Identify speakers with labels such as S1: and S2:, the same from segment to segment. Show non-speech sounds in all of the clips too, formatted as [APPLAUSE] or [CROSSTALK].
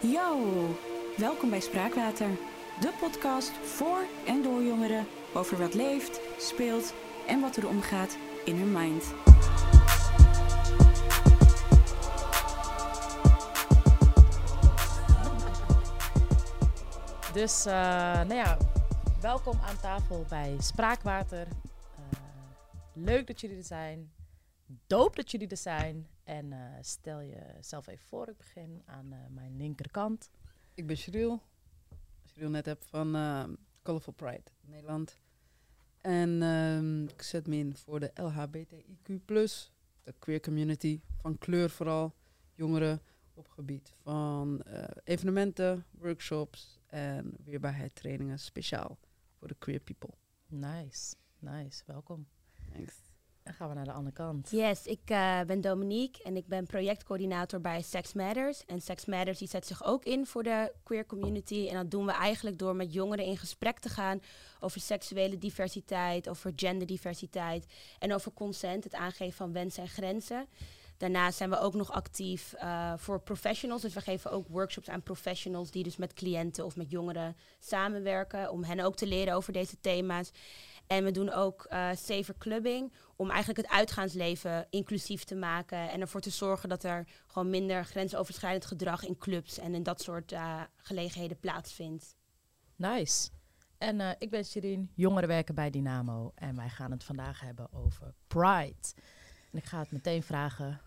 S1: Yo, welkom bij Spraakwater, de podcast voor en door jongeren over wat leeft, speelt en wat er omgaat in hun mind.
S2: Dus, uh, nou ja, welkom aan tafel bij Spraakwater. Uh, leuk dat jullie er zijn. Doop dat jullie er zijn. En uh, stel jezelf even voor. Ik begin aan mijn linkerkant.
S3: Ik ben Cheryl. Cheryl net heb van Colorful Pride Nederland. En uh, ik zet me in voor de LHBTIQ+, de queer community, van kleur vooral, jongeren op gebied van uh, evenementen, workshops en weerbaarheid trainingen speciaal voor de queer people.
S2: Nice, nice, welkom.
S3: Thanks.
S2: Dan gaan we naar de andere kant.
S4: Yes, ik uh, ben Dominique en ik ben projectcoördinator bij Sex Matters. En Sex Matters die zet zich ook in voor de queer community. En dat doen we eigenlijk door met jongeren in gesprek te gaan over seksuele diversiteit, over genderdiversiteit en over consent, het aangeven van wensen en grenzen. Daarnaast zijn we ook nog actief uh, voor professionals. Dus we geven ook workshops aan professionals die dus met cliënten of met jongeren samenwerken. Om hen ook te leren over deze thema's. En we doen ook uh, safer clubbing om eigenlijk het uitgaansleven inclusief te maken. En ervoor te zorgen dat er gewoon minder grensoverschrijdend gedrag in clubs en in dat soort uh, gelegenheden plaatsvindt.
S2: Nice. En ik ben Shirin, jongerenwerker bij Dynamo. En wij gaan het vandaag hebben over Pride. En ik ga het meteen vragen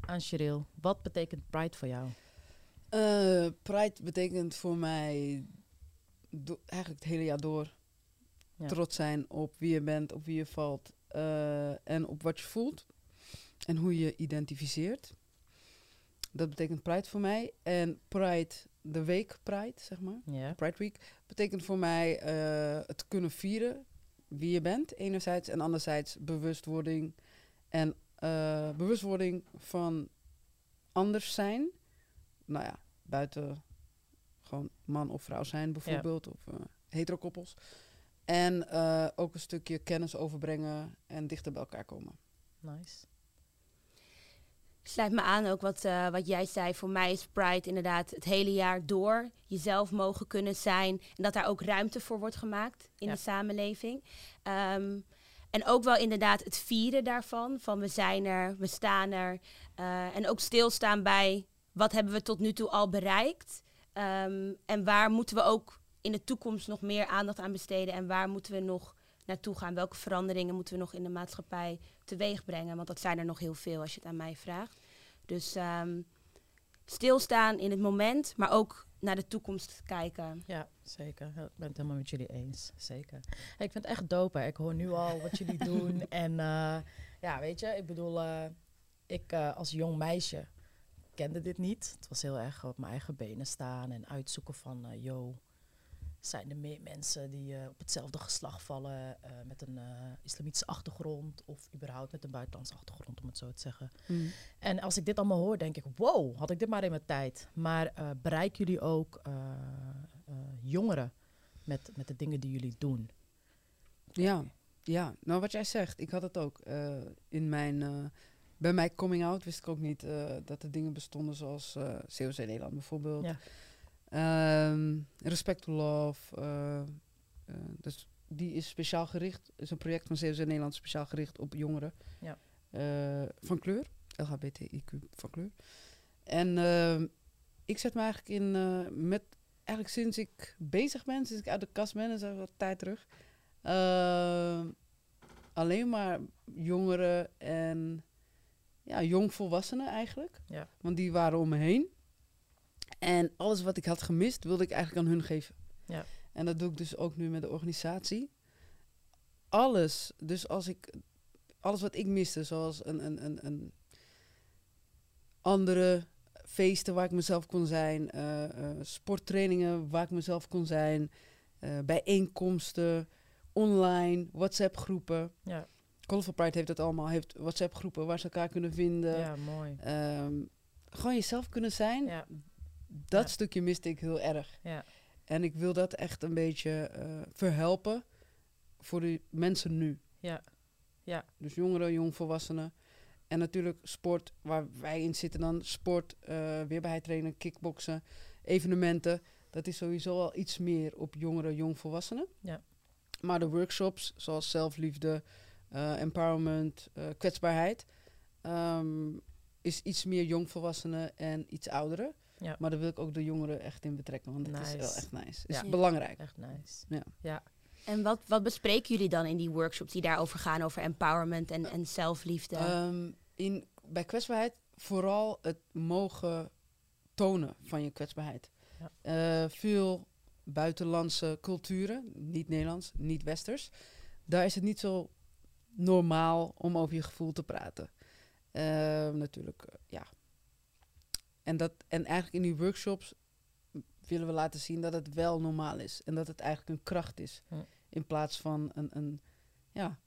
S2: aan Cheryl. Wat betekent Pride voor jou?
S3: Uh, Pride betekent voor mij eigenlijk het hele jaar door ja. trots zijn op wie je bent, op wie je valt uh, en op wat je voelt en hoe je identificeert. Dat betekent Pride voor mij. En Pride, de week Pride, zeg maar,
S2: yeah.
S3: Pride Week, betekent voor mij uh, het kunnen vieren wie je bent, enerzijds, en anderzijds bewustwording en uh, bewustwording van anders zijn. Nou ja, buiten gewoon man of vrouw zijn bijvoorbeeld, ja. of uh, heterokoppels. En uh, ook een stukje kennis overbrengen en dichter bij elkaar komen.
S2: Nice.
S4: Ik sluit me aan ook wat, uh, wat jij zei. Voor mij is Pride inderdaad het hele jaar door jezelf mogen kunnen zijn. En dat daar ook ruimte voor wordt gemaakt in ja. de samenleving. Um, en ook wel inderdaad het vieren daarvan. Van we zijn er, we staan er. Uh, en ook stilstaan bij wat hebben we tot nu toe al bereikt. Um, en waar moeten we ook in de toekomst nog meer aandacht aan besteden. En waar moeten we nog naartoe gaan? Welke veranderingen moeten we nog in de maatschappij teweeg brengen? Want dat zijn er nog heel veel als je het aan mij vraagt. Dus um, stilstaan in het moment, maar ook naar de toekomst kijken.
S2: Ja, zeker. Ik ben het helemaal met jullie eens. Zeker. Hey, ik vind het echt dope. Ik hoor nu al wat jullie [LAUGHS] doen. En uh, ja, weet je, ik bedoel, uh, ik uh, als jong meisje kende dit niet. Het was heel erg op mijn eigen benen staan en uitzoeken van, yo, zijn er meer mensen die uh, op hetzelfde geslacht vallen uh, met een uh, islamitische achtergrond of überhaupt met een buitenlandse achtergrond, om het zo te zeggen.
S3: Mm.
S2: En als ik dit allemaal hoor, denk ik, wow, had ik dit maar in mijn tijd. Maar bereiken jullie ook jongeren met, met de dingen die jullie doen?
S3: Ja, ja. Nou wat jij zegt, ik had het ook in mijn... bij mijn coming out wist ik ook niet dat er dingen bestonden zoals COC Nederland bijvoorbeeld.
S2: Ja.
S3: Um, Respect to Love. Uh, uh, dus die is speciaal gericht. is een project van CSN Nederland speciaal gericht op jongeren.
S2: Ja.
S3: Uh, van kleur. LHBTIQ van kleur. En uh, ik zet me eigenlijk in met eigenlijk sinds ik bezig ben, sinds ik uit de kast ben, dat is wat tijd terug. Ehm, alleen maar jongeren en ja, jongvolwassenen eigenlijk.
S2: Ja.
S3: Want die waren om me heen. En alles wat ik had gemist, wilde ik eigenlijk aan hun geven.
S2: Ja.
S3: En dat doe ik dus ook nu met de organisatie. Alles, dus als ik, alles wat ik miste, zoals een, een, een, een andere feesten waar ik mezelf kon zijn, uh, uh, sporttrainingen waar ik mezelf kon zijn, uh, bijeenkomsten, online, WhatsApp-groepen.
S2: Ja.
S3: Colorful Pride heeft dat allemaal, heeft WhatsApp-groepen waar ze elkaar kunnen vinden.
S2: Ja, mooi.
S3: Um, gewoon jezelf kunnen zijn.
S2: Ja
S3: dat
S2: ja.
S3: stukje miste ik heel erg.
S2: Ja.
S3: En ik wil dat echt een beetje uh, verhelpen voor de mensen nu.
S2: Ja. Ja.
S3: Dus jongeren, jongvolwassenen. En natuurlijk sport, waar wij in zitten dan. Sport, eh weerbaarheid trainen, kickboksen, evenementen. Dat is sowieso al iets meer op jongeren, jongvolwassenen.
S2: Ja.
S3: Maar de workshops, zoals zelfliefde, eh, empowerment, eh, kwetsbaarheid... ehm, is iets meer jongvolwassenen en iets ouderen.
S2: Ja.
S3: Maar daar wil ik ook de jongeren echt in betrekken, want dat is wel
S2: Nice.
S3: echt nice. Is
S2: Ja.
S3: belangrijk.
S2: Echt nice.
S3: Ja.
S2: ja.
S4: En wat, wat bespreken jullie dan in die workshops die daarover gaan, over empowerment en, en zelfliefde?
S3: Ehm, in, bij kwetsbaarheid vooral het mogen tonen van je kwetsbaarheid.
S2: Ja.
S3: Eh, veel buitenlandse culturen, niet Nederlands, niet Westers, daar is het niet zo normaal om over je gevoel te praten. Ehm, natuurlijk, ja. En, dat, en eigenlijk in die workshops willen we laten zien dat het wel normaal is. En dat het eigenlijk een kracht is.
S2: Hm.
S3: In plaats van een, een, ja,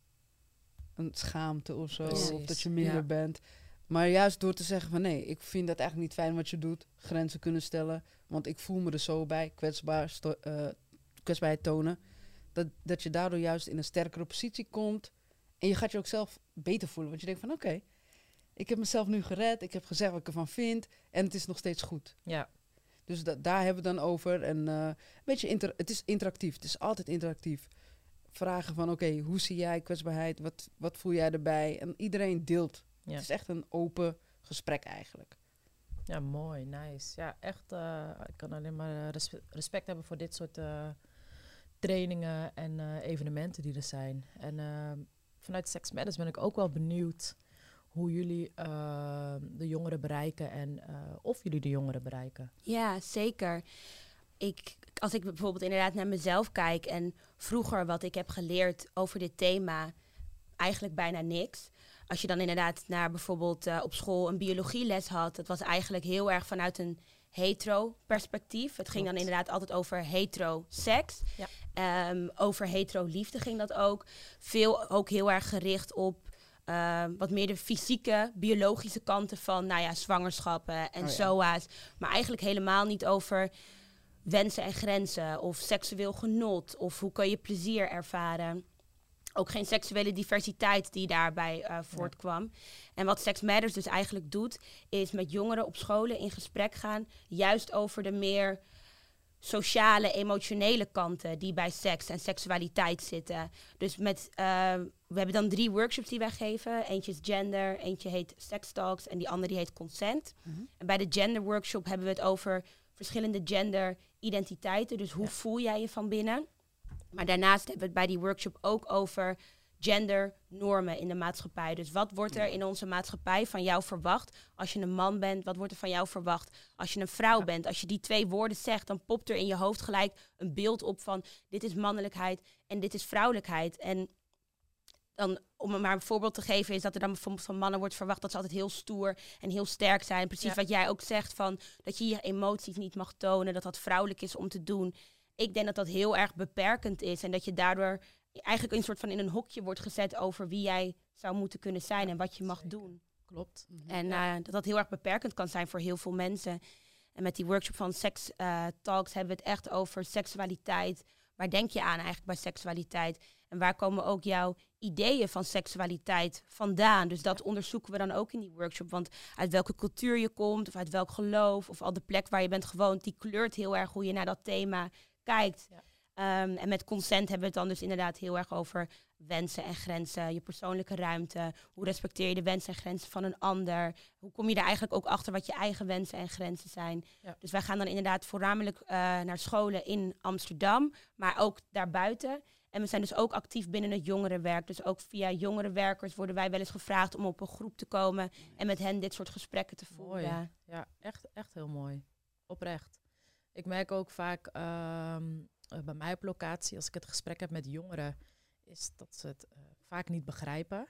S3: een schaamte of zo. Of dat je minder
S2: ja.
S3: bent. Maar juist door te zeggen van nee, ik vind dat eigenlijk niet fijn wat je doet. Grenzen kunnen stellen. Want ik voel me er zo bij. Kwetsbaar, eh, kwetsbaarheid tonen. Dat, dat je daardoor juist in een sterkere positie komt. En je gaat je ook zelf beter voelen. Want je denkt van oké, ik heb mezelf nu gered. Ik heb gezegd wat ik ervan vind. En het is nog steeds goed.
S2: Ja.
S3: Dus da- daar hebben we dan over. En eh, een beetje inter het is interactief. Het is altijd interactief. Vragen van oké, hoe zie jij kwetsbaarheid? Wat, wat voel jij erbij? En iedereen deelt.
S2: Ja.
S3: Het is echt een open gesprek eigenlijk.
S2: Ja, mooi, nice. Ja, echt, eh, ik kan alleen maar eh, respe- respect hebben voor dit soort trainingen en evenementen die er zijn. En vanuit Sex Matters ben ik ook wel benieuwd hoe jullie eh, de jongeren bereiken en eh, of jullie de jongeren bereiken.
S4: Ja, zeker. Ik, als ik bijvoorbeeld inderdaad naar mezelf kijk en vroeger wat ik heb geleerd over dit thema, eigenlijk bijna niks. Als je dan inderdaad naar bijvoorbeeld eh, op school een biologieles had, dat was eigenlijk heel erg vanuit een hetero perspectief. Het ging dan inderdaad altijd over hetero seks.
S2: Ja.
S4: Ehm, over hetero liefde ging dat ook. Veel ook heel erg gericht op ehm, wat meer de fysieke, biologische kanten van nou ja, zwangerschappen en
S3: Oh ja.
S4: SOA's. Maar eigenlijk helemaal niet over wensen en grenzen of seksueel genot of hoe kan je plezier ervaren. Ook geen seksuele diversiteit die daarbij eh, voortkwam. En wat Sex Matters dus eigenlijk doet, is met jongeren op scholen in gesprek gaan, juist over de meer sociale, emotionele kanten die bij seks en seksualiteit zitten. Dus met, eh, we hebben dan drie workshops die wij geven. Eentje is gender, eentje heet sex talks en die andere die heet consent.
S3: Mhm.
S4: En bij de gender workshop hebben we het over verschillende gender identiteiten. Dus hoe
S2: Ja.
S4: voel jij je van binnen? Maar daarnaast hebben we het bij die workshop ook over gendernormen in de maatschappij. Dus wat wordt er in onze maatschappij van jou verwacht als je een man bent? Wat wordt er van jou verwacht als je een vrouw
S2: Ja.
S4: bent? Als je die twee woorden zegt, dan popt er in je hoofd gelijk een beeld op van dit is mannelijkheid en dit is vrouwelijkheid. En dan, om maar een voorbeeld te geven, is dat er dan bijvoorbeeld van mannen wordt verwacht dat ze altijd heel stoer en heel sterk zijn. Precies
S2: Ja.
S4: wat jij ook zegt, van dat je je emoties niet mag tonen, dat dat vrouwelijk is om te doen. Ik denk dat dat heel erg beperkend is en dat je daardoor eigenlijk een soort van in een hokje wordt gezet over wie jij zou moeten kunnen zijn
S2: Ja,
S4: en wat je mag
S2: zeker.
S4: doen.
S2: Klopt.
S4: En
S2: Ja.
S4: eh, dat dat heel erg beperkend kan zijn voor heel veel mensen. En met die workshop van Sex eh, Talks hebben we het echt over seksualiteit. Waar denk je aan eigenlijk bij seksualiteit? En waar komen ook jouw ideeën van seksualiteit vandaan? Dus dat onderzoeken we dan ook in die workshop. Want uit welke cultuur je komt, of uit welk geloof, of al de plek waar je bent gewoond, die kleurt heel erg hoe je naar dat thema kijkt.
S2: Ja.
S4: Ehm, en met consent hebben we het dan dus inderdaad heel erg over wensen en grenzen, je persoonlijke ruimte. Hoe respecteer je de wensen en grenzen van een ander? Hoe kom je er eigenlijk ook achter wat je eigen wensen en grenzen zijn?
S2: Ja.
S4: Dus wij gaan dan inderdaad voornamelijk eh, naar scholen in Amsterdam, maar ook daarbuiten. En we zijn dus ook actief binnen het jongerenwerk. Dus ook via jongerenwerkers worden wij wel eens gevraagd om op een groep te komen en met hen dit soort gesprekken te
S2: Mooi.
S4: voeren.
S2: Ja, echt, echt heel mooi. Oprecht. Ik merk ook vaak ehm, eh, bij mij op locatie, als ik het gesprek heb met jongeren, is dat ze het eh, vaak niet begrijpen.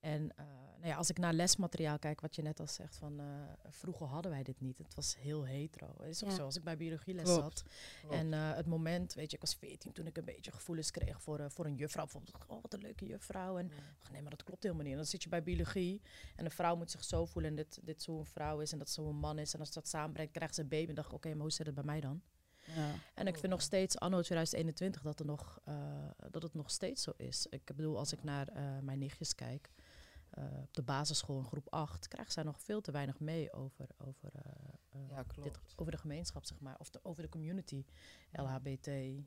S2: En eh, nou ja, als ik naar lesmateriaal kijk, wat je net al zegt, van eh, vroeger hadden wij dit niet. Het was heel hetero. Het is ook
S4: Ja.
S2: zo, als ik bij biologieles
S3: Klopt.
S2: zat. En eh, het moment, weet je, ik was 14 toen ik een beetje gevoelens kreeg voor, eh, voor een juffrouw. Bijvoorbeeld, oh wat een leuke juffrouw. En ach, nee, maar dat klopt helemaal niet. En dan zit je bij biologie en een vrouw moet zich zo voelen en dit, dit zo een vrouw is en dat zo een man is. En als dat samenbrengt, krijgt ze een baby. En dacht ik, oké, maar hoe zit het bij mij dan?
S3: Ja.
S2: En ik vind nog steeds, anno 2021, dat, er nog, eh, dat het nog steeds zo is. Ik bedoel, als ik naar eh, mijn nichtjes kijk. eh, op de basisschool in groep 8 krijgen zij nog veel te weinig mee over, over,
S3: Ja,
S2: dit, over de gemeenschap, zeg maar. Of de, over de community. LHBTI,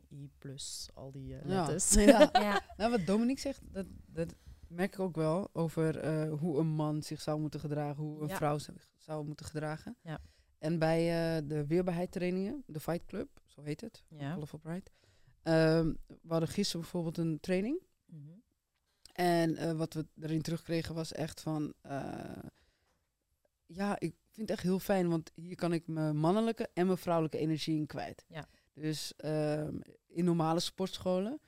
S2: al die
S3: Ja.
S2: letters. [LAUGHS]
S4: Ja. [LAUGHS] ja.
S3: Nou, wat Dominique zegt, dat, dat merk ik ook wel over eh, hoe een man zich zou moeten gedragen, hoe een
S2: Ja.
S3: vrouw zich zou moeten gedragen.
S2: Ja.
S3: En bij eh, de weerbaarheid trainingen, de Fight Club, zo heet het,
S2: Ja.
S3: Colorful Pride. ehm, we hadden gisteren bijvoorbeeld een training.
S2: Mhm.
S3: En eh, wat we erin terugkregen was echt van, eh, ja, ik vind het echt heel fijn, want hier kan ik mijn mannelijke en mijn vrouwelijke energie in kwijt.
S2: Ja.
S3: Dus ehm, in normale sportscholen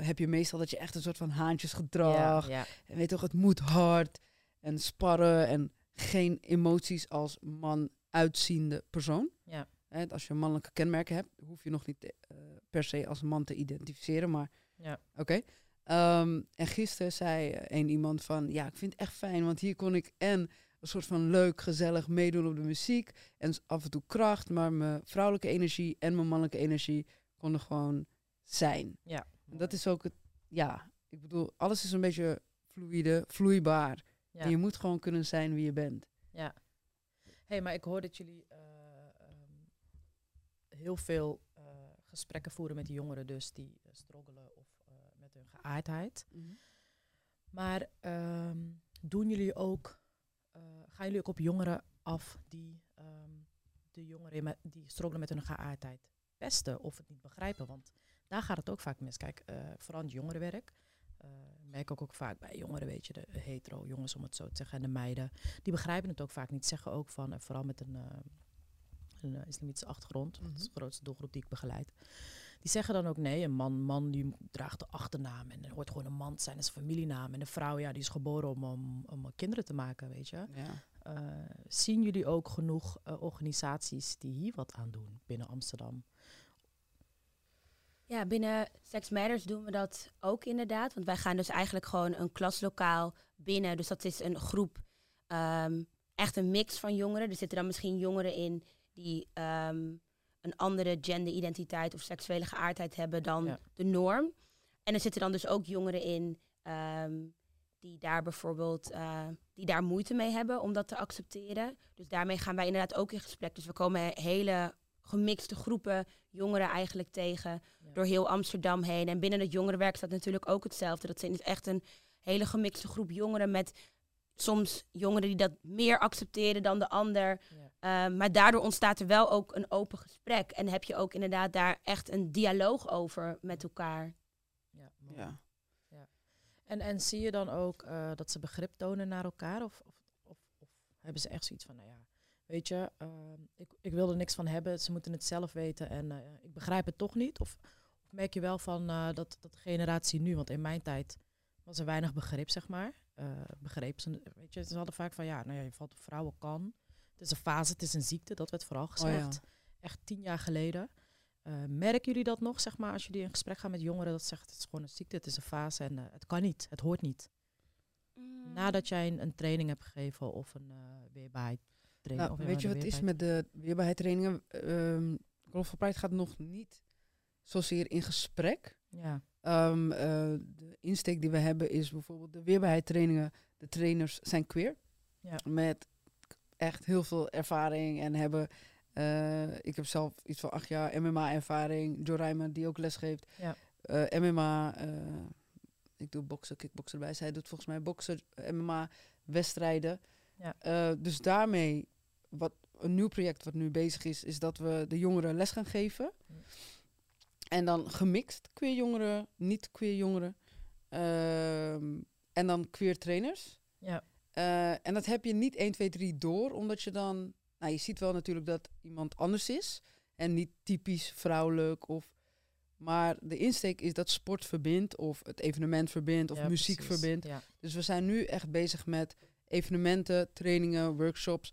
S3: heb je meestal dat je echt een soort van haantjesgedrag,
S2: Ja, ja.
S3: en weet toch, het moet hard en sparren en geen emoties als man uitziende persoon.
S2: Ja.
S3: Als je mannelijke kenmerken hebt, hoef je nog niet eh, per se als man te identificeren, maar
S2: Ja.
S3: oké. Ehm, en gisteren zei eh, een iemand van, ja, ik vind het echt fijn, want hier kon ik en een soort van leuk, gezellig meedoen op de muziek en af en toe kracht, maar mijn vrouwelijke energie en mijn mannelijke energie konden gewoon zijn.
S2: ja.
S3: En dat is ook het, ja, ik bedoel, alles is een beetje fluïde, vloeibaar.
S2: Ja.
S3: En je moet gewoon kunnen zijn wie je bent.
S2: Ja. hey, maar ik hoor dat jullie eh, ehm, heel veel eh, gesprekken voeren met die jongeren dus die eh, struggelen of met hun geaardheid. Maar ehm, doen jullie ook, gaan jullie ook op jongeren af die ehm, de jongeren die struggelen met hun geaardheid pesten of het niet begrijpen? Want daar gaat het ook vaak mis. Kijk, vooral in het jongerenwerk. Eh, merk ik ook vaak bij jongeren, weet je, de hetero jongens om het zo te zeggen, en de meiden. Die begrijpen het ook vaak niet. Zeggen ook van, vooral met een, eh, een eh, islamitische achtergrond, dat is de grootste doelgroep die ik begeleid. Die zeggen dan ook nee, een man, man die draagt de achternaam en hoort gewoon een man te zijn, dat is een familienaam. En een vrouw, ja, die is geboren om, om, om kinderen te maken, weet je.
S3: Ja.
S2: Zien jullie ook genoeg organisaties die hier wat aan doen binnen Amsterdam?
S4: Ja, binnen Sex Matters doen we dat ook inderdaad. Want wij gaan dus eigenlijk gewoon een klaslokaal binnen. Dus dat is een groep, ehm, echt een mix van jongeren. Er zitten dan misschien jongeren in die ehm, een andere genderidentiteit of seksuele geaardheid hebben dan
S2: Ja.
S4: de norm. En er zitten dan dus ook jongeren in ehm, die daar bijvoorbeeld eh, die daar moeite mee hebben om dat te accepteren. Dus daarmee gaan wij inderdaad ook in gesprek. Dus we komen hele gemixte groepen jongeren eigenlijk tegen
S2: Ja.
S4: door heel Amsterdam heen. En binnen het jongerenwerk staat natuurlijk ook hetzelfde. Dat zijn echt een hele gemixte groep jongeren met soms jongeren die dat meer accepteren dan de ander.
S2: Ja.
S4: Uh, maar daardoor ontstaat er wel ook een open gesprek. En heb je ook inderdaad daar echt een dialoog over met elkaar.
S2: Ja, mooi.
S3: Ja.
S2: En, en zie je dan ook eh, dat ze begrip tonen naar elkaar? Of, of, of, of hebben ze echt zoiets van, nou ja, weet je, ehm, ik, ik wil er niks van hebben, ze moeten het zelf weten en eh, ik begrijp het toch niet? Of, of merk je wel van eh, dat, dat generatie nu, want in mijn tijd was er weinig begrip, zeg maar. Eh, begreep ze, weet je, ze hadden vaak van, ja, nou ja, je valt op vrouwen kan. Het is een fase, het is een ziekte, dat werd vooral gezegd. Echt tien jaar geleden. Uh, merken jullie dat nog, zeg maar, als jullie in gesprek gaan met jongeren, dat zegt het is gewoon een ziekte, het is een fase en uh, het kan niet, het hoort niet. Mm. Nadat jij een, een, training hebt gegeven of een uh,
S3: Nou,
S2: of
S3: weet je wat is met de weerbaarheid trainingen? Um, Golf Pride gaat nog niet zozeer in gesprek.
S2: Ja.
S3: Um, uh, de insteek die we hebben is bijvoorbeeld de weerbaarheid trainingen. De trainers zijn queer.
S2: Ja.
S3: Met echt heel veel ervaring en hebben uh, ik heb zelf iets van acht jaar MMA-ervaring. Jorijma, die ook les geeft.
S2: Ja.
S3: Uh, MMA, ik doe boksen, kickboksen erbij. Zij doet volgens mij boksen, MMA, wedstrijden.
S2: Ja.
S3: dus daarmee, wat een nieuw project wat nu bezig is, is dat we de jongeren les gaan geven. Ja. En dan gemixt, queer jongeren, niet queer jongeren. en dan queer trainers.
S2: Ja.
S3: en dat heb je niet 1, 2, 3 door, omdat je dan nou, je ziet wel natuurlijk dat iemand anders is. En niet typisch vrouwelijk. Of, maar de insteek is dat sport verbindt. Of het evenement verbindt. Of
S2: ja,
S3: muziek
S2: precies.
S3: verbindt.
S2: Ja.
S3: Dus we zijn nu echt bezig met evenementen, trainingen, workshops.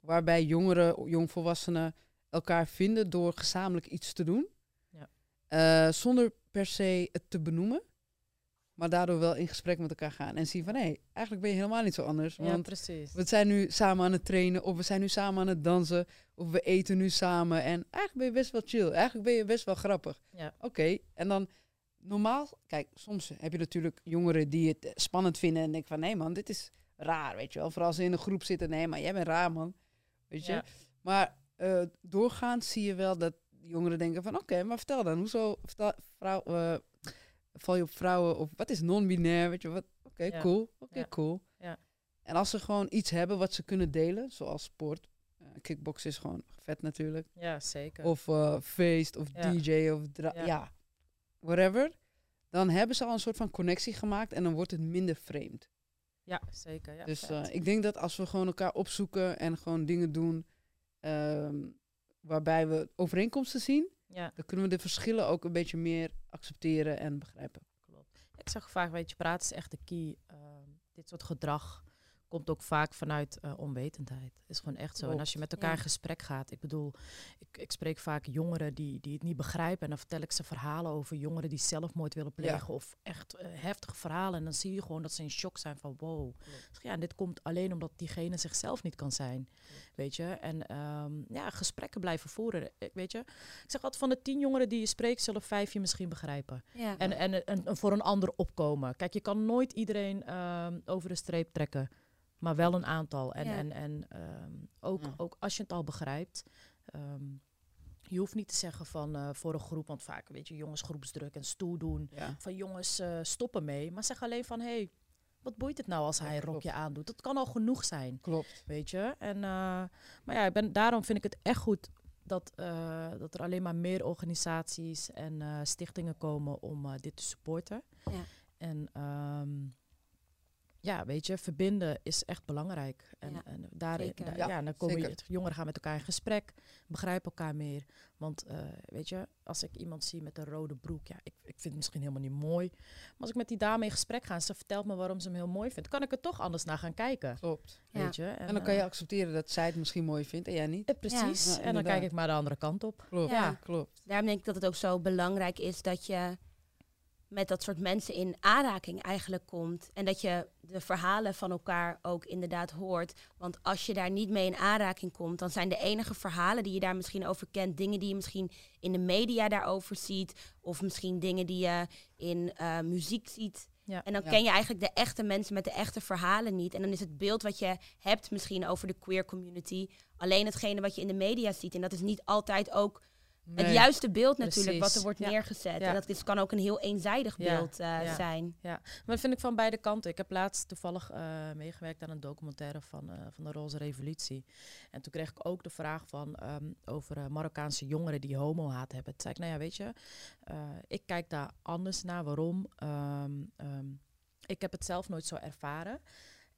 S3: Waarbij jongeren, jongvolwassenen elkaar vinden door gezamenlijk iets te doen.
S2: Ja.
S3: Uh, zonder per se het te benoemen. Maar daardoor wel in gesprek met elkaar gaan. En zien van, hé, hey, eigenlijk ben je helemaal niet zo anders.
S2: Ja,
S3: Want
S2: precies.
S3: we zijn nu samen aan het trainen. Of we zijn nu samen aan het dansen. Of we eten nu samen. En eigenlijk ben je best wel chill. Eigenlijk ben je best wel grappig.
S2: Ja.
S3: Oké, okay. en dan normaal, kijk, soms heb je natuurlijk jongeren die het eh, spannend vinden en denken van nee man, dit is raar, weet je wel. Vooral als ze in een groep zitten, nee, maar jij bent raar man, weet je.
S2: Ja.
S3: Maar eh, doorgaans zie je wel dat jongeren denken van oké, maar vertel dan, hoezo vertel, vrouw, eh, val je op vrouwen of wat is non-binair, weet je wat? Oké,
S2: Ja.
S3: cool, oké,
S2: Ja.
S3: cool.
S2: Ja.
S3: En als ze gewoon iets hebben wat ze kunnen delen, zoals sport, eh kickbox is gewoon vet natuurlijk.
S2: Ja, zeker.
S3: Of feest, of. DJ, of
S2: ja.
S3: whatever. Dan hebben ze al een soort van connectie gemaakt en dan wordt het minder vreemd.
S2: Ja, zeker. Ja,
S3: dus eh, ik denk dat als we gewoon elkaar opzoeken en gewoon dingen doen ehm, waarbij we overeenkomsten zien,
S2: ja,
S3: dan kunnen we de verschillen ook een beetje meer accepteren en begrijpen.
S2: klopt. Ik zeg vaak, weet je, praten is echt de key. Ehm, dit soort gedrag komt ook vaak vanuit eh, onwetendheid. is gewoon echt zo. En als je met elkaar
S4: Ja.
S2: in gesprek gaat, ik bedoel, ik, ik spreek vaak jongeren die, die het niet begrijpen. En dan vertel ik ze verhalen over jongeren die zelfmoord willen
S3: Ja.
S2: plegen. Of echt eh, heftige verhalen. En dan zie je gewoon dat ze in shock zijn van wow. Zeg, Ja, en dit komt alleen omdat diegene zichzelf niet kan zijn. Weet je? En ehm, ja, gesprekken blijven voeren. Ik, weet je? Ik zeg altijd van de tien jongeren die je spreekt, zullen vijf je misschien begrijpen.
S4: Ja.
S2: En, en, en, en voor een ander opkomen. Kijk, je kan nooit iedereen ehm, over de streep trekken, maar wel een aantal. En,
S4: Ja.
S2: en, en ehm, ook,
S3: Ja.
S2: ook als je het al begrijpt. ehm, je hoeft niet te zeggen van eh, voor een groep, want vaak weet je, jongens groepsdruk en stoer doen.
S3: Ja.
S2: Van jongens, eh, stoppen mee. Maar zeg alleen van hé, hey, wat boeit het nou als hij een rokje aandoet? Dat kan al genoeg zijn.
S3: Klopt.
S2: Weet je? En, eh, maar ja, ik ben, daarom vind ik het echt goed dat, dat er alleen maar meer organisaties en stichtingen komen om dit te supporten.
S4: Ja.
S2: En ehm, ja, weet je, verbinden is echt belangrijk. En,
S4: Ja,
S2: en daarin,
S4: zeker.
S2: da-
S3: Ja,
S2: ja, dan komen
S3: zeker.
S2: je, jongeren gaan met elkaar in gesprek, begrijpen elkaar meer. Want eh, weet je, als ik iemand zie met een rode broek, ja, ik, ik vind het misschien helemaal niet mooi. Maar als ik met die dame in gesprek ga en ze vertelt me waarom ze hem heel mooi vindt, kan ik er toch anders naar gaan kijken.
S3: Klopt.
S4: Ja.
S2: Weet je?
S3: En, dan kan
S2: eh,
S3: je accepteren dat zij het misschien mooi vindt en jij niet.
S2: eh, precies.
S3: Ja,
S2: en dan kijk ik maar de andere kant op.
S3: Klopt.
S4: Ja.
S3: Klopt.
S4: Daarom denk ik dat het ook zo belangrijk is dat je met dat soort mensen in aanraking eigenlijk komt. En dat je de verhalen van elkaar ook inderdaad hoort. Want als je daar niet mee in aanraking komt, dan zijn de enige verhalen die je daar misschien over kent, dingen die je misschien in de media daarover ziet. Of misschien dingen die je in eh, muziek ziet.
S2: Ja.
S4: En dan ken je eigenlijk de echte mensen met de echte verhalen niet. En dan is het beeld wat je hebt misschien over de queer community alleen hetgene wat je in de media ziet. En dat is niet altijd ook het juiste beeld natuurlijk wat er wordt
S2: Ja.
S4: neergezet.
S2: Ja.
S4: En dat is, kan ook een heel eenzijdig
S2: Ja.
S4: beeld eh,
S2: Ja.
S4: zijn.
S2: Maar dat vind ik van beide kanten. Ik heb laatst toevallig eh, meegewerkt aan een documentaire van, eh, van de Roze Revolutie. En toen kreeg ik ook de vraag van, ehm, over Marokkaanse jongeren die homohaat hebben. Toen zei ik, nou ja, weet je, ik kijk daar anders naar. Waarom? Ehm, ehm, ik heb het zelf nooit zo ervaren.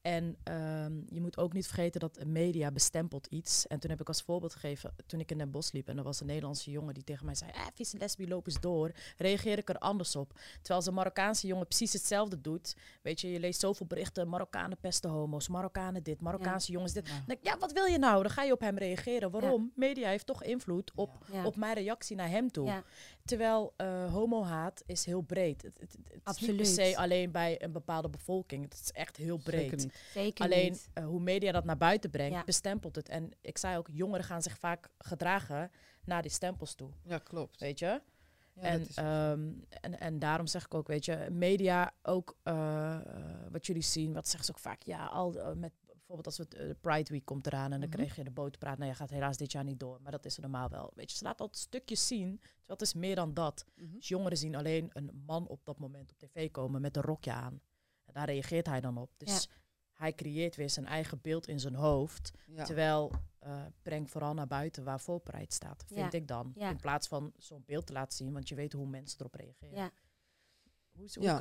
S2: En ehm, je moet ook niet vergeten dat media bestempelt iets. En toen heb ik als voorbeeld gegeven, toen ik in Den Bosch liep... en er was een Nederlandse jongen die tegen mij zei... Ah, vieze lesbi, loop eens door. Reageer ik er anders op. Terwijl als een Marokkaanse jongen precies hetzelfde doet... weet je, je leest zoveel berichten... Marokkanen pesten homo's, Marokkanen dit, Marokkaanse jongens dit.
S3: Ja.
S2: Dan wat wil je nou? Dan ga je op hem reageren. Waarom? Media heeft toch invloed op, op mijn reactie naar hem toe. Terwijl eh homohaat is heel breed. Het, het, het is niet per se alleen bij een bepaalde bevolking. Het is echt heel breed.
S3: Zeker
S2: Alleen
S4: niet.
S2: eh, hoe media dat naar buiten brengt,
S4: Ja.
S2: bestempelt het. En ik zei ook, jongeren gaan zich vaak gedragen naar die stempels toe.
S3: Ja, klopt.
S2: Weet je?
S3: Ja,
S2: en,
S3: dat
S2: ehm, en, en daarom zeg ik ook, weet je, media ook eh, eh, wat jullie zien, wat zeggen ze ook vaak, ja, al met bijvoorbeeld als we het, de Pride Week komt eraan en dan
S3: Mhm.
S2: kreeg je de boterpraat, nou, je gaat helaas dit jaar niet door, maar dat is er normaal wel. Weet je, ze laten altijd stukjes zien, terwijl het is meer dan dat.
S3: Mhm.
S2: Dus jongeren zien alleen een man op dat moment op tv komen met een rokje aan. En daar reageert hij dan op. Dus hij creëert weer zijn eigen beeld in zijn hoofd.
S3: Ja.
S2: Terwijl eh breng vooral naar buiten waar voorbereid staat, vind
S4: Ja.
S2: ik dan.
S4: Ja.
S2: In plaats van zo'n beeld te laten zien, want je weet hoe mensen erop reageren.
S4: Ja.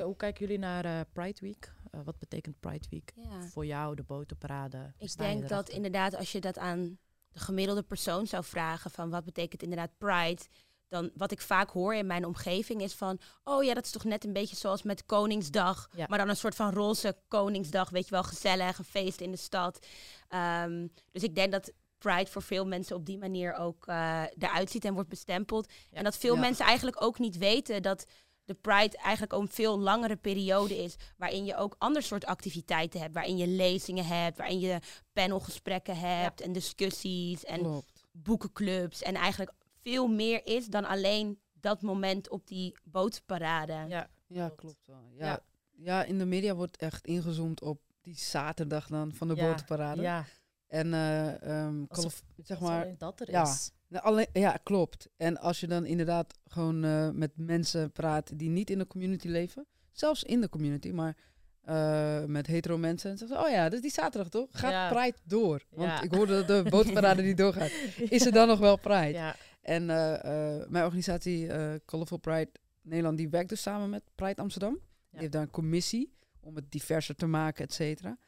S2: Hoe, kijken jullie naar eh, Pride Week? Eh, wat betekent Pride Week voor jou, de boterparade? Hoe
S4: Ik denk dat inderdaad als je dat aan de gemiddelde persoon zou vragen van wat betekent inderdaad pride, dan wat ik vaak hoor in mijn omgeving is van, oh ja, dat is toch net een beetje zoals met Koningsdag,
S2: Ja.
S4: maar dan een soort van roze Koningsdag, weet je wel, gezellig, een feest in de stad. Ehm, dus ik denk dat Pride voor veel mensen op die manier ook eh eruit ziet en wordt bestempeld.
S2: Ja.
S4: En dat veel
S3: Ja.
S4: mensen eigenlijk ook niet weten dat de Pride eigenlijk ook een veel langere periode is. Waarin je ook ander soort activiteiten hebt. Waarin je lezingen hebt, waarin je panelgesprekken hebt en discussies en
S3: Klopt.
S4: boekenclubs. En eigenlijk veel meer is dan alleen dat moment op die bootparade.
S2: Ja,
S3: Ja,
S2: Klopt.
S3: wel. Ja.
S2: Ja.
S3: Ja. in de media wordt echt ingezoomd op die zaterdag dan van de
S2: Ja,
S3: botenparade.
S2: ja.
S3: En eh, ehm,
S2: Alsof-
S3: Calif- zeg maar,
S2: dat er
S3: ja.
S2: is.
S3: nou, alleen, ja, klopt. En als je dan inderdaad gewoon eh, met mensen praat die niet in de community leven, zelfs in de community, maar eh, met hetero mensen, en zeggen ze, oh ja, dat is die zaterdag toch? Gaat
S2: Ja.
S3: Pride door? Want
S2: Ja.
S3: ik hoorde dat de [LAUGHS] botenparade niet doorgaat. Is er dan nog wel Pride?
S2: Ja,
S3: En eh, eh, mijn organisatie eh Colorful Pride Nederland, die werkt dus samen met Pride Amsterdam. Die heeft daar een commissie om het diverser te maken, et cetera.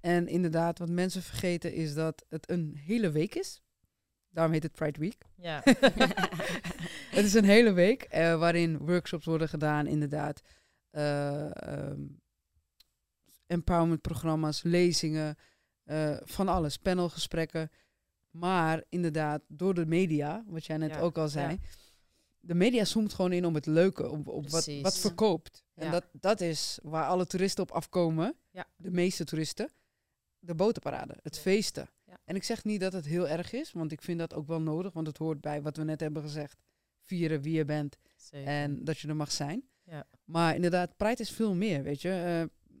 S3: En inderdaad, wat mensen vergeten is dat het een hele week is. Daarom heet het Pride Week.
S2: ja. [LAUGHS] [LAUGHS]
S3: Het is een hele week waarin workshops worden gedaan, inderdaad. Ehm, empowerment programma's, lezingen, van alles, panelgesprekken. Maar inderdaad, door de media, wat jij net
S2: Ja,
S3: ook al zei,
S2: ja.
S3: de media zoomt gewoon in op het leuke, op, op wat, wat verkoopt. En dat, dat is waar alle toeristen op afkomen,
S2: Ja.
S3: de meeste toeristen, de botenparade, het
S2: Ja.
S3: feesten.
S2: Ja.
S3: En ik zeg niet dat het heel erg is, want ik vind dat ook wel nodig, want het hoort bij wat we net hebben gezegd. Vieren wie je bent
S2: Zeker.
S3: en dat je er mag zijn.
S2: Ja.
S3: Maar inderdaad, Pride is veel meer, weet je. Eh,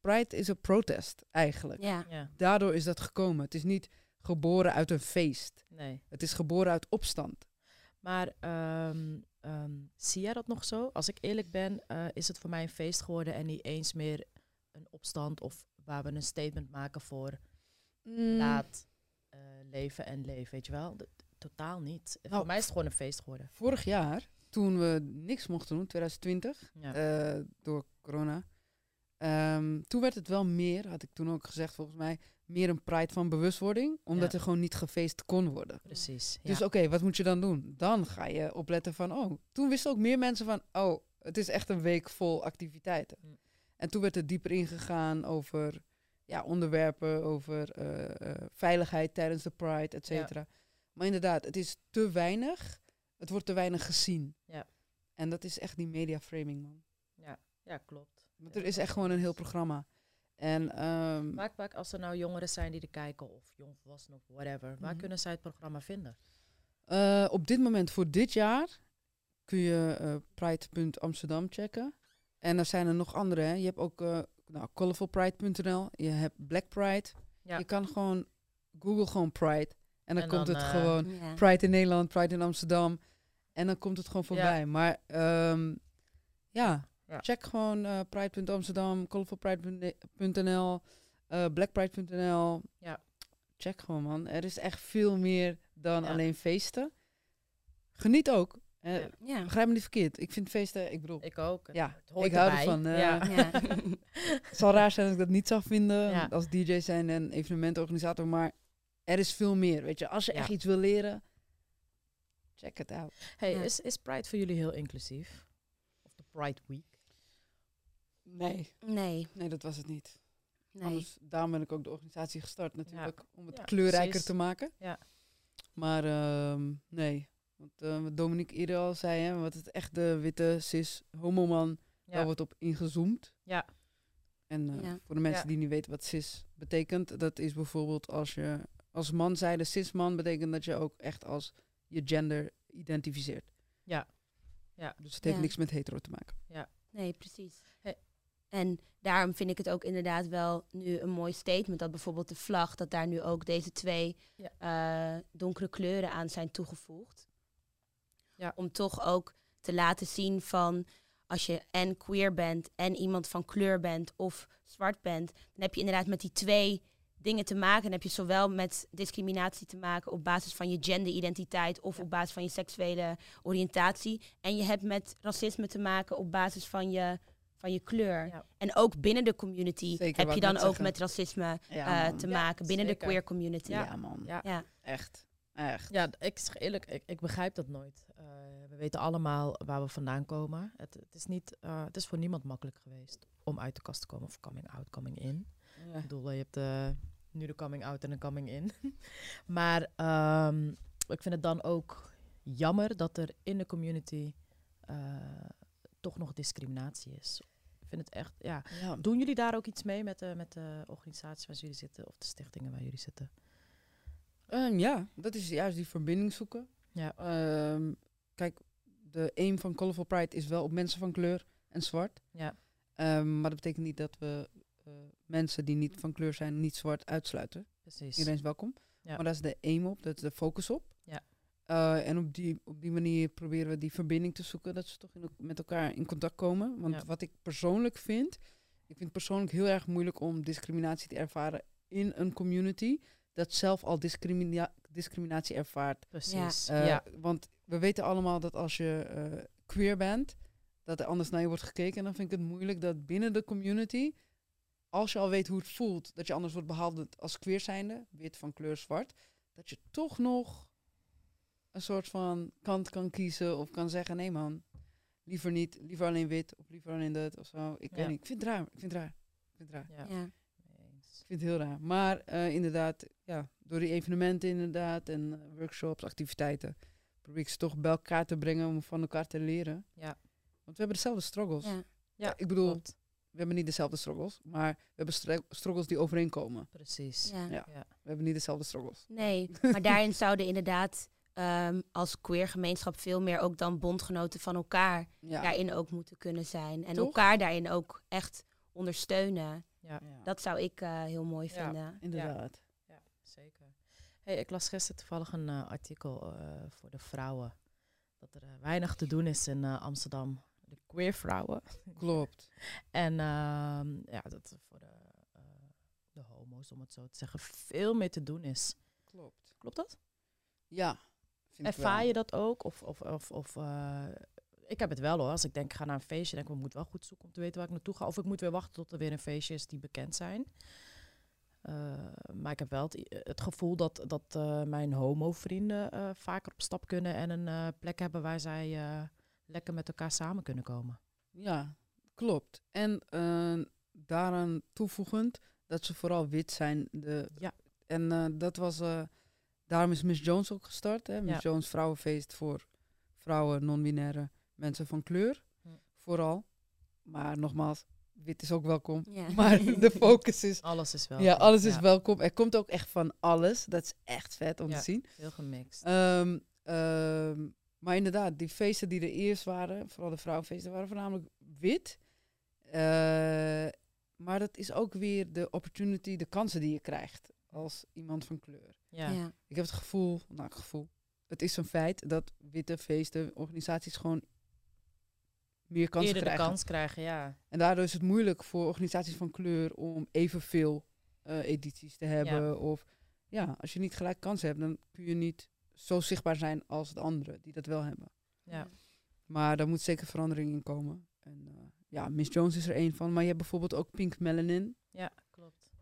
S3: Pride is een protest, eigenlijk.
S4: Ja.
S2: Ja,
S3: Daardoor is dat gekomen. Het is niet geboren uit een feest.
S2: nee.
S3: Het is geboren uit opstand.
S2: Maar ehm, ehm, zie jij dat nog zo? Als ik eerlijk ben, eh, is het voor mij een feest geworden en niet eens meer een opstand of waar we een statement maken voor
S3: Mm.
S2: laat eh, leven en leven, weet je wel? Totaal niet.
S3: Nou,
S2: voor mij is het gewoon een feest geworden.
S3: Vorig jaar, toen we niks mochten doen, 2020,
S2: Ja.
S3: eh, door corona. Ehm, toen werd het wel meer, had ik toen ook gezegd volgens mij, meer een pride van bewustwording. Omdat
S2: Ja.
S3: er gewoon niet gefeest kon worden.
S2: Precies.
S3: Dus
S2: ja.
S3: oké, wat moet je dan doen? Dan ga je opletten van, oh, toen wisten ook meer mensen van, oh, het is echt een week vol activiteiten. En toen werd het dieper ingegaan over ja, onderwerpen, over eh, eh, veiligheid tijdens de Pride, et
S2: Ja.
S3: cetera. Maar inderdaad, het is te weinig, het wordt te weinig gezien.
S2: Ja.
S3: En dat is echt die media framing, man.
S2: ja, klopt.
S3: Want er is echt gewoon een heel programma. En ehm,
S2: Vaak, vaak als er nou jongeren zijn die er kijken of jongvolwassenen of whatever, waar
S3: Mhm.
S2: kunnen zij het programma vinden?
S3: Eh, op dit moment, voor dit jaar, kun je eh pride.amsterdam checken. En er zijn er nog andere. Hè. Je hebt ook eh nou, colorfulpride.nl. Je hebt Black Pride.
S2: Ja.
S3: Je kan gewoon, Google gewoon Pride. En dan
S2: En
S3: komt het gewoon. Pride in Nederland, Pride in Amsterdam. En dan komt het gewoon voorbij. Maar ehm, ja,
S2: Ja.
S3: check gewoon eh pride.amsterdam, colorfulpride.nl, eh blackpride.nl.
S2: Ja.
S3: Check gewoon, man. Er is echt veel meer dan
S2: Ja.
S3: alleen feesten. Geniet ook. Eh,
S2: Ja.
S4: Ja.
S3: Begrijp me niet verkeerd. Ik vind feesten, ik bedoel,
S2: Ik ook.
S3: Ja,
S2: Het hoort
S3: ik hou
S2: erbij.
S3: ervan, eh.
S2: ja. [LAUGHS]
S4: Ja.
S3: het zal raar zijn als ik dat niet zou vinden
S2: Ja.
S3: als DJ zijn en evenementenorganisator, maar er is veel meer. Weet je, als je
S2: Ja.
S3: echt iets wil leren, check it out.
S2: Hey,
S4: Ja.
S2: is, is Pride voor jullie heel inclusief? Of de Pride Week?
S3: Nee,
S4: Nee,
S3: nee, dat was het niet.
S4: nee.
S3: Anders, daarom ben ik ook de organisatie gestart natuurlijk, om het
S2: Ja,
S3: kleurrijker
S2: precies.
S3: te maken.
S2: Ja.
S3: Maar ehm, nee, want eh, wat Dominique eerder al zei, hè, wat het echt de witte cis homoman, daar
S2: Ja.
S3: wordt op ingezoomd.
S2: Ja.
S3: En eh,
S4: Ja.
S3: voor de mensen
S2: Ja.
S3: die niet weten wat cis betekent, dat is bijvoorbeeld als je als man zijde cis man betekent dat je ook echt als je gender identificeert.
S2: Ja. Ja.
S3: Dus het heeft
S4: Ja.
S3: niks met hetero te maken.
S4: Nee, precies.
S2: Hey.
S4: En daarom vind ik het ook inderdaad wel nu een mooi statement dat bijvoorbeeld de vlag, dat daar nu ook deze twee
S2: Ja.
S4: eh, donkere kleuren aan zijn toegevoegd.
S2: Ja.
S4: Om toch ook te laten zien van als je en queer bent en iemand van kleur bent of zwart bent, dan heb je inderdaad met die twee dingen te maken. Dan heb je zowel met discriminatie te maken op basis van je genderidentiteit of op basis van je seksuele oriëntatie. En je hebt met racisme te maken op basis van je, van je kleur.
S2: Ja.
S4: En ook binnen de community
S3: Zeker,
S4: heb je dan ook
S3: zeggen.
S4: met racisme
S3: Ja,
S4: eh, te
S2: Ja,
S4: maken, binnen
S2: zeker.
S4: de queer community.
S3: Ja,
S4: Ja.
S3: man.
S2: Ja.
S4: Ja.
S3: Echt. Echt.
S2: Ja, ik zeg eerlijk, ik, ik begrijp dat nooit. Eh, we weten allemaal waar we vandaan komen. Het, het, is niet, eh, het is voor niemand makkelijk geweest om uit de kast te komen of coming out, coming in.
S3: Ja.
S2: Ik bedoel, je hebt eh, nu de coming out en een coming in. [LAUGHS] maar ehm, ik vind het dan ook jammer dat er in de community eh, toch nog discriminatie is. Ik vind het echt, ja.
S3: Ja.
S2: Doen jullie daar ook iets mee met de, met de organisatie waar jullie zitten of de stichtingen waar jullie zitten?
S3: Ehm, ja, dat is juist die verbinding zoeken.
S2: Ja.
S3: Ehm, kijk, de aim van Colorful Pride is wel op mensen van kleur en zwart.
S2: Ja.
S3: Ehm, maar dat betekent niet dat we eh, mensen die niet van kleur zijn, niet zwart uitsluiten.
S2: Precies.
S3: Iedereen is welkom.
S2: Ja.
S3: Maar daar is de aim op, dat is de focus op. Eh, en op die, op die manier proberen we die verbinding te zoeken, dat ze toch in, met elkaar in contact komen. Want
S2: Ja.
S3: wat ik persoonlijk vind, ik vind het persoonlijk heel erg moeilijk om discriminatie te ervaren in een community dat zelf al discrimina discriminatie ervaart.
S2: Precies.
S3: Eh,
S2: ja.
S3: Want we weten allemaal dat als je eh, queer bent, dat er anders naar je wordt gekeken. En dan vind ik het moeilijk dat binnen de community, als je al weet hoe het voelt, dat je anders wordt behandeld als queer zijnde, wit van kleur zwart, dat je toch nog een soort van kant kan kiezen of kan zeggen, nee man, liever niet, liever alleen wit of liever alleen dat of zo. Ik
S2: Ja.
S3: weet niet, ik vind het raar, ik vind het raar. Ik vind het raar.
S2: Ja.
S4: Ja.
S3: Ik vind het heel raar. Maar eh, inderdaad, ja, door die evenementen inderdaad en eh, workshops, activiteiten, probeer ik ze toch bij elkaar te brengen om van elkaar te leren.
S2: Ja.
S3: Want we hebben dezelfde struggles.
S4: Ja.
S2: Ja,
S3: ik bedoel,
S2: klopt.
S3: we hebben niet dezelfde struggles, maar we hebben struggles die overeenkomen.
S2: Precies.
S4: Ja.
S3: Ja.
S2: Ja.
S3: We hebben niet dezelfde struggles.
S4: Nee, [LAUGHS] maar daarin zouden inderdaad ehm, als queer gemeenschap veel meer ook dan bondgenoten van elkaar
S3: Ja.
S4: daarin ook moeten kunnen zijn. En
S3: Toch?
S4: elkaar daarin ook echt ondersteunen.
S2: Ja.
S3: Ja.
S4: Dat zou ik eh, heel mooi
S2: Ja.
S4: vinden.
S3: Inderdaad.
S2: Ja, zeker. Hey, ik las gisteren toevallig een eh, artikel eh, voor de vrouwen. Dat er weinig te doen is in Amsterdam. De queer vrouwen.
S3: Klopt. [LAUGHS]
S2: En ehm, ja, dat er voor de, eh, de homo's, om het zo te zeggen, veel meer te doen is.
S3: Klopt.
S2: Klopt dat?
S3: Ja.
S2: Ervaar je dat ook? Of, of, of, of eh, ik heb het wel hoor. Als ik denk, ik ga naar een feestje, denk ik, ik moet wel goed zoeken om te weten waar ik naartoe ga. Of ik moet weer wachten tot er weer een feestje is die bekend zijn. Eh, maar ik heb wel het, gevoel dat, dat eh, mijn homo-vrienden vaker op stap kunnen en een plek hebben waar zij lekker met elkaar samen kunnen komen.
S3: Ja, klopt. En daaraan toevoegend dat ze vooral wit zijn. De,
S2: Ja.
S3: En dat was, daarom is Miss Jones ook gestart. Hè? Miss
S2: Ja.
S3: Jones Vrouwenfeest voor vrouwen, non-binaire mensen van kleur.
S2: Hm.
S3: Vooral. Maar nogmaals, wit is ook welkom.
S4: Ja. [LAUGHS]
S3: Maar de focus is,
S2: Alles is wel.
S3: ja, alles is
S2: ja,
S3: welkom. Er komt ook echt van alles. Dat is echt vet om te zien.
S2: Heel gemixt.
S3: Ehm, ehm, maar inderdaad, die feesten die er eerst waren, vooral de vrouwenfeesten, waren voornamelijk wit. Eh, maar dat is ook weer de opportunity, de kansen die je krijgt als iemand van kleur.
S2: ja.
S4: Ja.
S3: Ik heb het gevoel, nou het gevoel, het is een feit dat witte feesten, organisaties gewoon meer kansen
S2: Eerder de
S3: krijgen.
S2: kans krijgen, ja.
S3: En daardoor is het moeilijk voor organisaties van kleur om evenveel eh edities te hebben. Of ja, als je niet gelijk kansen hebt, dan kun je niet zo zichtbaar zijn als de anderen die dat wel hebben.
S2: ja.
S3: Maar daar moet zeker verandering in komen. En eh, ja, Miss Jones is er één van. Maar je hebt bijvoorbeeld ook Pink Melanin.
S2: Ja.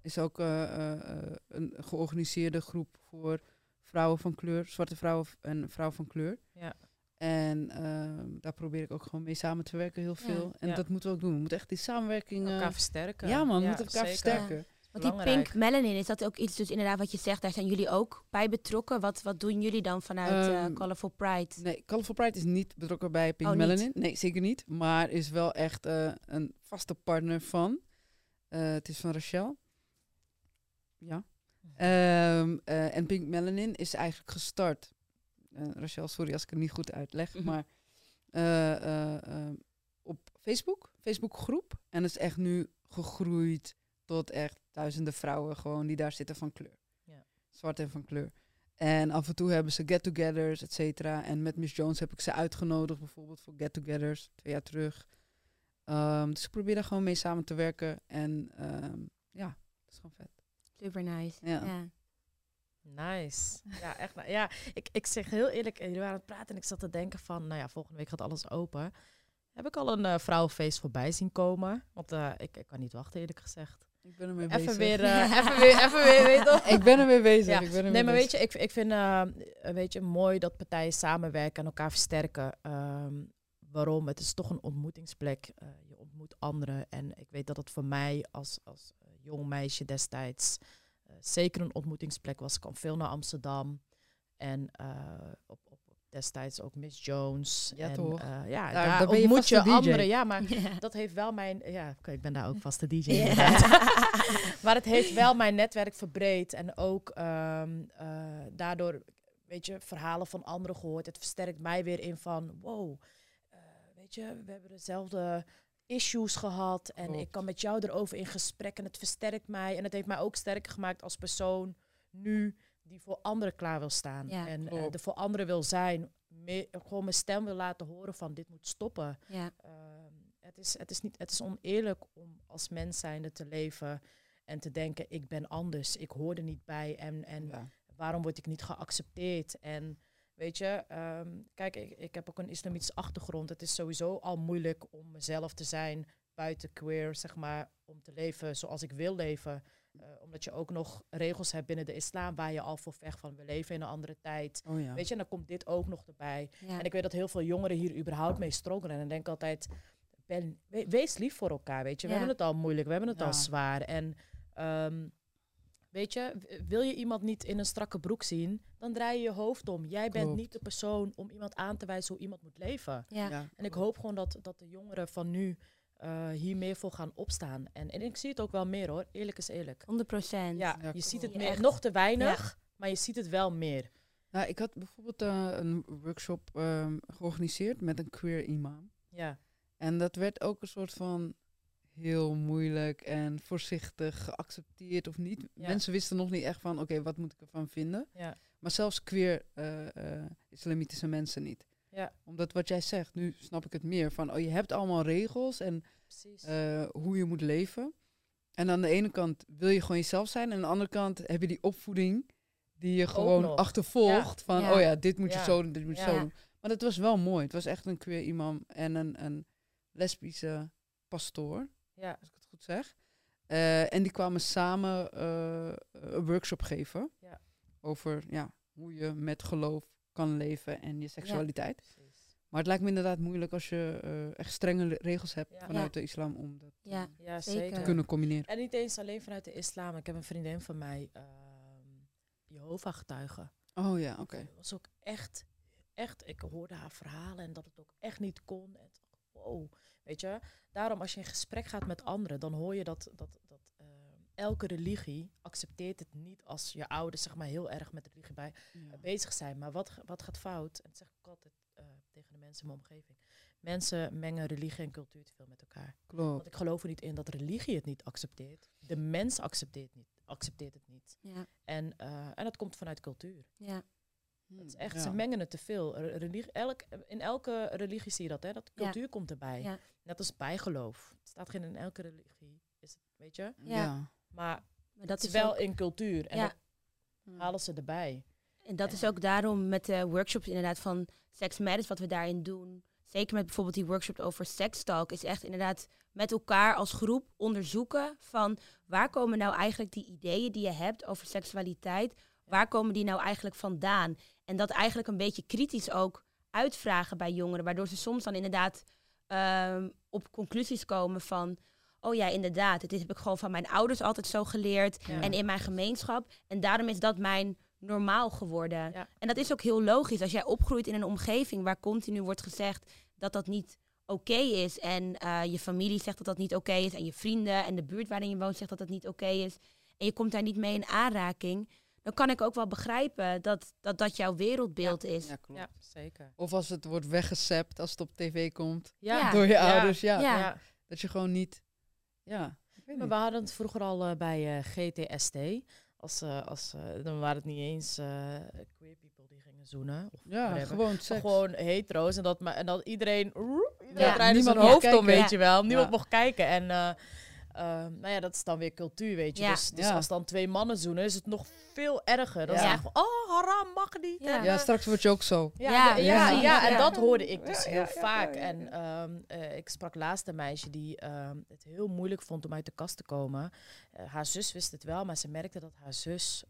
S3: Is ook eh, eh, eh, een georganiseerde groep voor vrouwen van kleur, zwarte vrouwen en vrouwen van kleur.
S2: Ja.
S3: En ehm, daar probeer ik ook gewoon mee samen te werken, heel
S4: Ja.
S3: veel. En
S2: Ja.
S3: dat moeten we ook doen. We moeten echt die samenwerking. eh,
S2: Elkaar versterken.
S3: ja, man, we moeten elkaar
S2: zeker.
S3: versterken.
S4: Want die pink melanin, is dat ook iets, dus inderdaad wat je zegt, daar zijn jullie ook bij betrokken. Wat, wat doen jullie dan vanuit eh,
S3: Ehm,
S4: Colorful Pride?
S3: Nee, Colorful Pride is niet betrokken bij Pink
S4: Oh, niet?
S3: Melanin. Nee, zeker niet. Maar is wel echt eh, een vaste partner van. Eh, het is van Rachel. Ja. Ehm, eh, en Pink Melanin is eigenlijk gestart. Eh, Rachel, sorry als ik het niet goed uitleg.
S4: Mhm.
S3: Maar eh, op Facebook. Facebook groep. En het is echt nu gegroeid tot echt duizenden vrouwen gewoon die daar zitten van kleur.
S2: Ja.
S3: Zwart en van kleur. En af en toe hebben ze get-togethers, et cetera. En met Miss Jones heb ik ze uitgenodigd, bijvoorbeeld voor get-togethers, twee jaar terug. Ehm, dus ik probeer daar gewoon mee samen te werken. En ehm, ja, dat is gewoon vet.
S4: Super nice.
S3: Ja.
S4: Ja.
S2: Nice. Ja, echt. nou, Ja, ik, ik zeg heel eerlijk, jullie waren aan het praten en ik zat te denken van, nou ja, volgende week gaat alles open. Heb ik al een eh, vrouwenfeest voorbij zien komen? Want eh, ik, ik kan niet wachten, eerlijk gezegd.
S3: Ik ben ermee bezig.
S2: weer, eh, [LAUGHS] even weer, even weer, weet je toch?
S3: ik ben ermee bezig.
S2: Ja,
S3: Ik ben ermee
S2: Nee, maar weet je, ik, ik vind eh, weet je, mooi dat partijen samenwerken en elkaar versterken. Ehm, waarom? Het is toch een ontmoetingsplek. Je ontmoet anderen. En ik weet dat het voor mij als, als jong meisje destijds eh, zeker een ontmoetingsplek was. Ik kwam veel naar Amsterdam. En eh, op, op, destijds ook Miss Jones.
S3: Ja,
S2: en,
S3: toch?
S2: eh, ja,
S3: Daar-
S2: daar,
S3: daar ben je
S2: ontmoet je, anderen. Ja, maar [LAUGHS] dat heeft wel mijn... Ja, oké, ik ben daar ook vaste DJ. [LAUGHS] Inderdaad. [LAUGHS] maar het heeft wel mijn netwerk verbreed. En ook ehm, eh, daardoor, weet je, verhalen van anderen gehoord. Het versterkt mij weer in van, wow, weet je, we hebben dezelfde issues gehad. En ik kan met jou erover in gesprek. En het versterkt mij. En het heeft mij ook sterker gemaakt als persoon nu die voor anderen klaar wil staan.
S4: Ja,
S2: en eh,
S3: klopt.
S2: er voor anderen wil zijn. Me- gewoon mijn stem wil laten horen van dit moet stoppen.
S4: Ja,
S2: Ehm, het, is, het, is niet, het is oneerlijk om als mens zijnde te leven en te denken, ik ben anders, ik hoor er niet bij en, en
S3: Ja.
S2: waarom word ik niet geaccepteerd? En weet je, ehm, kijk, ik, ik heb ook een islamitische achtergrond. Het is sowieso al moeilijk om mezelf te zijn buiten queer, zeg maar, om te leven zoals ik wil leven. Eh, omdat je ook nog regels hebt binnen de islam waar je al voor vecht van we leven in een andere tijd.
S3: Oh ja.
S2: Weet je, en dan komt dit ook nog erbij.
S4: ja.
S2: En ik weet dat heel veel jongeren hier überhaupt mee struggelen. En ik denk altijd, ben, we- wees lief voor elkaar, weet je. We hebben het al moeilijk, we hebben het
S3: Ja.
S2: al zwaar. En ehm, weet je, wil je iemand niet in een strakke broek zien, dan draai je je hoofd om. Jij bent
S3: Klopt.
S2: niet de persoon om iemand aan te wijzen hoe iemand moet leven.
S4: ja.
S3: Ja.
S2: En ik hoop gewoon dat, dat de jongeren van nu eh, hier meer voor gaan opstaan. En, en ik zie het ook wel meer hoor, eerlijk is eerlijk.
S4: 100 procent.
S2: Ja,
S3: Ja,
S2: je
S3: klopt.
S2: ziet het meer,
S4: echt.
S2: nog te weinig, maar je ziet het wel meer.
S3: Nou, ik had bijvoorbeeld eh, een workshop ehm, georganiseerd met een queer imam.
S2: Ja,
S3: En dat werd ook een soort van heel moeilijk en voorzichtig geaccepteerd of niet.
S2: Ja.
S3: Mensen wisten nog niet echt van, oké, wat moet ik ervan vinden?
S2: ja,
S3: Maar zelfs queer eh, eh, islamitische mensen niet.
S2: ja,
S3: Omdat wat jij zegt, nu snap ik het meer. Van, oh, je hebt allemaal regels en eh, hoe je moet leven. En aan de ene kant wil je gewoon jezelf zijn. En aan de andere kant heb je die opvoeding die je gewoon
S2: nog.
S3: achtervolgt. Van, oh ja, dit moet je zo doen, dit moet je zo doen. Maar dat was wel mooi. Het was echt een queer imam en een, een lesbische pastoor,
S2: ja,
S3: als ik het goed zeg. Eh, en die kwamen samen eh, een workshop geven.
S2: Ja.
S3: Over ja, hoe je met geloof kan leven en je seksualiteit.
S2: precies.
S3: Maar het lijkt me inderdaad moeilijk als je eh, echt strenge regels hebt
S2: Ja.
S3: vanuit
S4: Ja.
S3: de islam om dat
S4: Ja.
S2: Ja,
S4: Zeker.
S3: te kunnen combineren.
S2: En niet eens alleen vanuit de islam. Ik heb een vriendin van mij, ehm Jehovah-getuige.
S3: Oh ja, oké.
S2: Was ook echt, echt, ik hoorde haar verhalen en dat het ook echt niet kon. En wow, weet je. Daarom als je in gesprek gaat met anderen, dan hoor je dat, dat, dat ehm, elke religie accepteert het niet als je ouders zeg maar heel erg met religie bij
S3: Ja.
S2: bezig zijn. Maar wat, wat gaat fout? En dat zeg ik altijd eh, tegen de mensen in mijn omgeving. Mensen mengen religie en cultuur te veel met elkaar.
S3: Klopt.
S2: Want ik geloof er niet in dat religie het niet accepteert. De mens accepteert, niet, accepteert het niet.
S4: Ja,
S2: En, eh, en dat komt vanuit cultuur.
S4: ja,
S2: Het is echt,
S3: Ja.
S2: Ze mengen het te veel. Re- Religie, elk, in elke religie zie je dat, hè? Dat
S4: Ja.
S2: cultuur komt erbij.
S4: Ja.
S2: Net als bijgeloof. Het staat geen in elke religie. Is het, weet je?
S4: Ja.
S3: Ja.
S2: Maar
S4: maar dat
S2: het is
S4: is
S2: wel
S4: ook,
S2: in cultuur. En
S4: Ja.
S2: dat halen ze erbij.
S4: en dat is ook daarom met de workshops inderdaad van Sex Matters, wat we daarin doen. Zeker met bijvoorbeeld die workshop over sekstalk, is echt inderdaad met elkaar als groep onderzoeken van waar komen nou eigenlijk die ideeën die je hebt over seksualiteit, waar komen die nou eigenlijk vandaan? En dat eigenlijk een beetje kritisch ook uitvragen bij jongeren, waardoor ze soms dan inderdaad ehm, op conclusies komen van, oh ja, inderdaad, dit heb ik gewoon van mijn ouders altijd zo geleerd
S2: Ja.
S4: en in mijn gemeenschap. En daarom is dat mijn normaal geworden.
S2: Ja.
S4: En dat is ook heel logisch als jij opgroeit in een omgeving waar continu wordt gezegd dat dat niet oké is. En eh, je familie zegt dat dat niet oké is. En je vrienden en de buurt waarin je woont zegt dat dat niet oké is. En je komt daar niet mee in aanraking. Dan kan ik ook wel begrijpen dat dat, dat jouw wereldbeeld is.
S3: Ja, klopt.
S2: Ja, zeker.
S3: Of als het wordt weggesept als het op tv komt
S4: Ja.
S3: door je
S2: Ja.
S3: ouders. Ja.
S4: Ja.
S2: Ja.
S3: Dat je gewoon niet... Ja,
S2: Maar
S3: niet.
S2: we hadden het vroeger al eh, bij eh, GTST. Als, eh, als, dan waren het niet eens eh, queer people die gingen zoenen. Of
S3: Ja,
S2: whatever.
S3: gewoon seks.
S2: Gewoon hetero's. En dat, maar, en dat iedereen, iedereen
S4: Ja.
S2: draaide
S3: Niemand
S2: zijn hoofd om,
S3: kijken.
S2: weet
S4: Ja.
S2: je wel. Niemand
S3: Ja.
S2: mocht kijken. En eh, eh, nou ja, dat is dan weer cultuur, weet je.
S4: Ja.
S2: Dus, dus
S3: Ja.
S2: als dan twee mannen zoenen, is het nog veel erger. Dan
S3: Ja.
S2: is het echt van, oh, haram, mag niet.
S4: Ja.
S3: Ja,
S2: eh,
S3: straks word je ook zo.
S2: ja,
S4: Ja,
S2: ja, ja,
S3: precies.
S2: ja, en dat hoorde ik dus
S3: Ja,
S2: heel vaak.
S3: ja, ja.
S2: En ehm, eh, ik sprak laatst een meisje die ehm, het heel moeilijk vond om uit de kast te komen. Eh, haar zus wist het wel, maar ze merkte dat haar zus...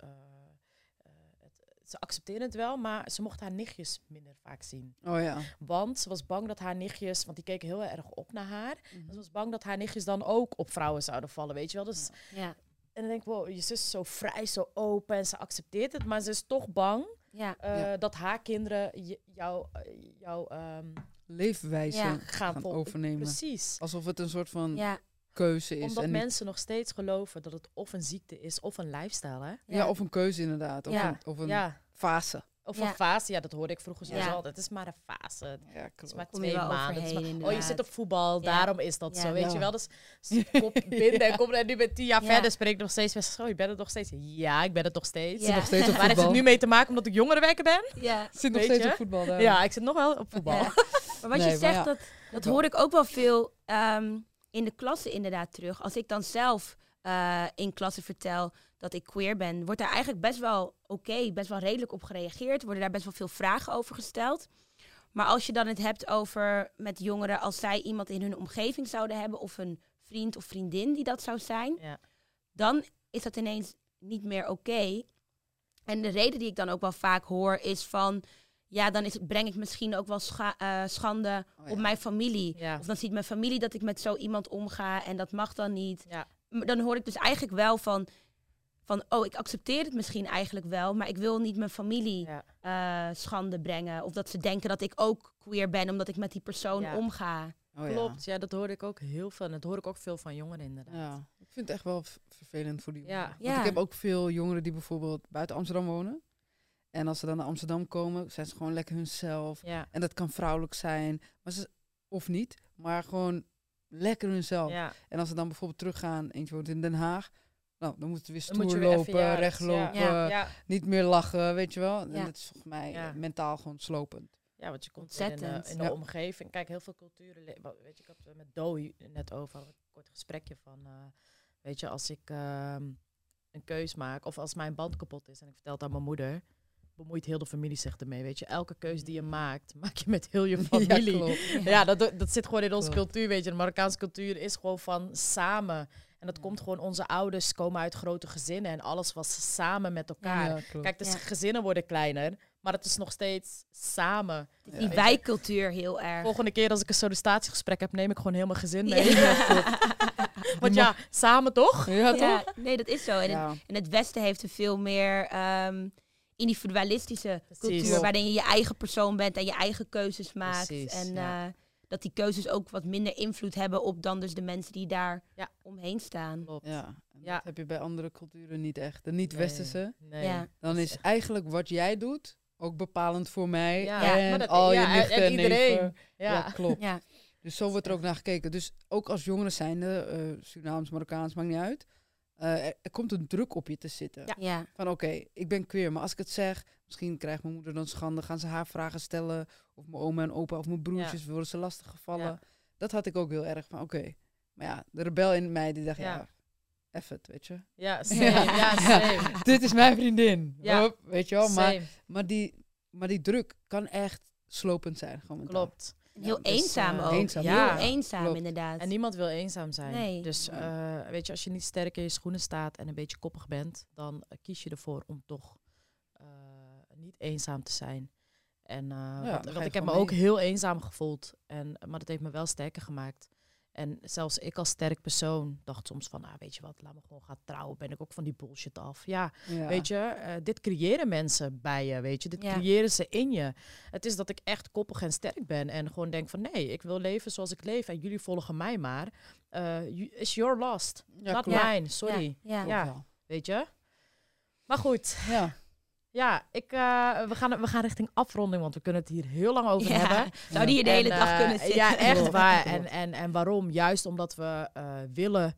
S2: ze accepteerde het wel, maar ze mocht haar nichtjes minder vaak zien.
S3: Oh ja.
S2: Want ze was bang dat haar nichtjes, want die keken heel erg op naar haar.
S3: Mhm.
S2: Ze was bang dat haar nichtjes dan ook op vrouwen zouden vallen, weet je wel. Dus,
S4: Ja,
S2: En dan denk ik, wow, je zus is zo vrij, zo open en ze accepteert het. Maar ze is toch bang
S4: ja,
S2: eh,
S3: Ja.
S2: dat haar kinderen je- jou, eh, jou ehm,
S3: Leefwijze
S4: Ja.
S2: gaan,
S3: gaan overnemen.
S2: Precies.
S3: Alsof het een soort van
S4: ja,
S3: keuze is.
S2: Omdat
S3: en niet-
S2: mensen nog steeds geloven dat het of een ziekte is of een lifestyle, hè?
S3: ja. of een keuze inderdaad. Of
S2: Ja.
S3: een, of een
S2: Ja,
S3: fase.
S2: Of
S4: Ja.
S2: een fase, ja, dat hoorde ik vroeger zo
S4: Ja.
S2: altijd. Het is maar een fase. Het
S3: Ja,
S2: is
S3: klopt.
S2: maar twee maanden. Het is maar- oh, je zit op voetbal,
S4: Ja.
S2: daarom is dat
S4: Ja.
S2: zo, weet
S3: Ja.
S2: je wel. Dus [LAUGHS] kop binden en kom en nu met tien jaar
S4: Ja.
S2: verder spreek ik nog steeds best zo. Je bent het nog steeds? Ja, ik ben het nog steeds.
S4: Ja.
S3: nog steeds op [LAUGHS]
S2: Waar heeft het nu mee te maken omdat ik jongerenwerker ben?
S4: Ja.
S3: Zit nog steeds op voetbal.
S2: Ja, ik zit nog wel op voetbal.
S4: Ja. Maar wat
S3: Nee,
S4: je zegt,
S3: ja.
S4: dat, dat hoor ik ook wel veel ehm, in de klasse inderdaad terug. Als ik dan zelf eh, in klasse vertel dat ik queer ben, wordt daar eigenlijk best wel oké, best wel redelijk op gereageerd. Worden daar best wel veel vragen over gesteld. Maar als je dan het hebt over met jongeren, als zij iemand in hun omgeving zouden hebben, of een vriend of vriendin die dat zou zijn,
S2: Ja.
S4: dan is dat ineens niet meer oké. En de reden die ik dan ook wel vaak hoor is van, ja, dan is, breng ik misschien ook wel scha- eh, schande
S3: Oh, ja.
S4: op mijn familie.
S2: Ja.
S4: Of dan ziet mijn familie dat ik met zo iemand omga en dat mag dan niet.
S2: Ja.
S4: Dan hoor ik dus eigenlijk wel van, van, oh, ik accepteer het misschien eigenlijk wel, maar ik wil niet mijn familie
S2: Ja.
S4: eh, schande brengen. Of dat ze denken dat ik ook queer ben omdat ik met die persoon
S2: Ja.
S4: omga.
S3: Oh.
S2: Klopt, ja, dat hoorde ik ook heel veel. En dat hoor ik ook veel van jongeren inderdaad.
S3: Ja, ik vind het echt wel vervelend voor die
S2: Ja.
S3: jongeren. Want
S4: Ja.
S3: ik heb ook veel jongeren die bijvoorbeeld buiten Amsterdam wonen. En als ze dan naar Amsterdam komen, zijn ze gewoon lekker hunzelf.
S2: Ja.
S3: En dat kan vrouwelijk zijn, maar ze, of niet, maar gewoon lekker hunzelf.
S2: Ja.
S3: En als ze dan bijvoorbeeld teruggaan, eentje woont in Den Haag, nou, dan moeten ze weer
S2: moet
S3: stoer
S2: even,
S3: lopen,
S2: ja,
S3: recht lopen,
S4: Ja.
S2: Ja.
S3: niet meer lachen, weet je wel. En dat is volgens mij
S2: Ja.
S3: eh, mentaal gewoon slopend.
S2: Ja, want je komt weer in, de,
S4: Ontzettend.
S2: in de
S3: Ja.
S2: omgeving. Kijk, heel veel culturen. Weet je, ik had het met Doe net over een kort gesprekje van. eh, weet je, als ik ehm, een keus maak of als mijn band kapot is en ik vertel het aan mijn moeder, bemoeit heel de familie zich ermee. Weet je, elke keus die je maakt, [LAUGHS] maak je met heel je familie.
S3: Ja, klopt.
S2: Ja, dat, dat zit gewoon in onze
S3: Klopt.
S2: cultuur, weet je. De Marokkaanse cultuur is gewoon van samen. En dat komt gewoon, onze ouders komen uit grote gezinnen en alles was samen met elkaar.
S3: Ja.
S2: Kijk, de
S4: Ja.
S2: gezinnen worden kleiner, maar het is nog steeds samen.
S4: Het die wijkcultuur heel erg.
S2: Volgende keer als ik een sollicitatiegesprek heb, neem ik gewoon heel mijn gezin mee.
S4: Ja. [LAUGHS] [LAUGHS]
S2: Want ja, samen toch?
S3: ja, toch?
S4: Ja, nee, dat is zo. En,
S3: Ja.
S4: en het Westen heeft een veel meer ehm, individualistische
S2: Precies.
S4: cultuur. Waarin je je eigen persoon bent en je eigen keuzes maakt.
S2: Precies,
S4: en
S2: ja.
S4: eh, dat die keuzes ook wat minder invloed hebben op dan dus de mensen die daar
S2: Ja.
S4: omheen staan.
S2: Klopt.
S3: Ja, en
S2: Ja.
S3: dat heb je bij andere culturen niet echt. De niet-westerse.
S2: Nee.
S4: Ja.
S3: Dan is eigenlijk wat jij doet ook bepalend voor mij
S2: Ja,
S3: en
S2: maar dat-
S3: al je nichten
S2: en
S3: en
S2: iedereen.
S3: Ja.
S2: Ja.
S3: klopt.
S4: Ja,
S3: Dus zo wordt er ook naar gekeken. Dus ook als jongeren zijnde, eh Surinaams, Marokkaans, maakt niet uit. Eh, er, er komt een druk op je te zitten.
S2: Ja.
S4: ja,
S3: Van oké, ik ben queer, maar als ik het zeg, misschien krijgt mijn moeder dan schande, gaan ze haar vragen stellen. Of mijn oma en opa of mijn broertjes worden ze lastig gevallen.
S2: Ja.
S3: Dat had ik ook heel erg van oké. Maar ja, de rebel in mij die dacht, ja,
S2: Ja.
S3: eff het, weet je.
S2: Ja, [LAUGHS] same. Ja, same. [LAUGHS]
S3: Dit is mijn vriendin. Hop, weet je wel, maar,
S2: Same.
S3: maar, die, maar die druk kan echt slopend zijn. Gewoon.
S2: Klopt.
S4: Heel
S3: Ja, dus,
S4: eenzaam
S2: eh,
S4: ook.
S3: eenzaam,
S2: ja.
S4: Heel eenzaam
S3: Klopt.
S4: inderdaad.
S2: En niemand wil eenzaam zijn.
S4: Nee.
S2: Dus eh, weet je, als je niet sterk in je schoenen staat en een beetje koppig bent, dan eh, kies je ervoor om toch eh, niet eenzaam te zijn. En eh, want, ik heb me ook heel eenzaam gevoeld. En, maar dat heeft me wel sterker gemaakt. En zelfs ik als sterk persoon dacht soms van, nou weet je wat, laat me gewoon gaan trouwen. Ben ik ook van die bullshit af. Ja,
S3: Ja.
S2: Weet je, eh, dit creëren mensen bij je, weet je. Dit
S4: Ja.
S2: creëren ze in je. Het is dat ik echt koppig en sterk ben en gewoon denk van nee, ik wil leven zoals ik leef en jullie volgen mij maar. Eh you- it's your lost,
S3: Ja,
S2: not mine, sorry.
S4: Ja.
S2: Weet je? Maar goed,
S3: Ja.
S2: Ja, ik, eh, we, gaan, we gaan richting afronding, want we kunnen het hier heel lang over
S4: Ja.
S2: hebben.
S4: Zou die hier de hele
S2: En,
S4: dag
S2: eh,
S4: kunnen zitten?
S2: Ja, echt waar. En, en, en waarom? Juist omdat we eh, willen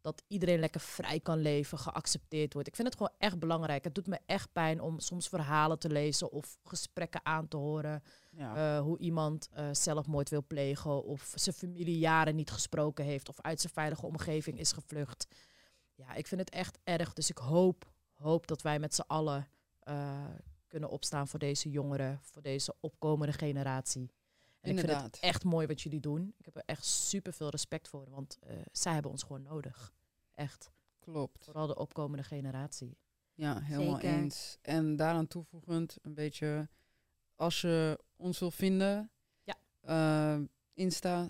S2: dat iedereen lekker vrij kan leven, geaccepteerd wordt. Ik vind het gewoon echt belangrijk. Het doet me echt pijn om soms verhalen te lezen of gesprekken aan te horen.
S3: Ja.
S2: eh, hoe iemand eh, zelfmoord wil plegen of zijn familie jaren niet gesproken heeft of uit zijn veilige omgeving is gevlucht. Ja, ik vind het echt erg. Dus ik hoop, hoop dat wij met z'n allen eh, kunnen opstaan voor deze jongeren, voor deze opkomende generatie. En ik vind
S3: Inderdaad.
S2: het echt mooi wat jullie doen. Ik heb er echt super veel respect voor, want eh, zij hebben ons gewoon nodig. Echt.
S3: Klopt.
S2: Vooral de opkomende generatie.
S3: Ja, helemaal
S4: Zeker.
S3: eens. En daaraan toevoegend, een beetje, als je ons wil vinden,
S2: Ja.
S3: eh, Insta,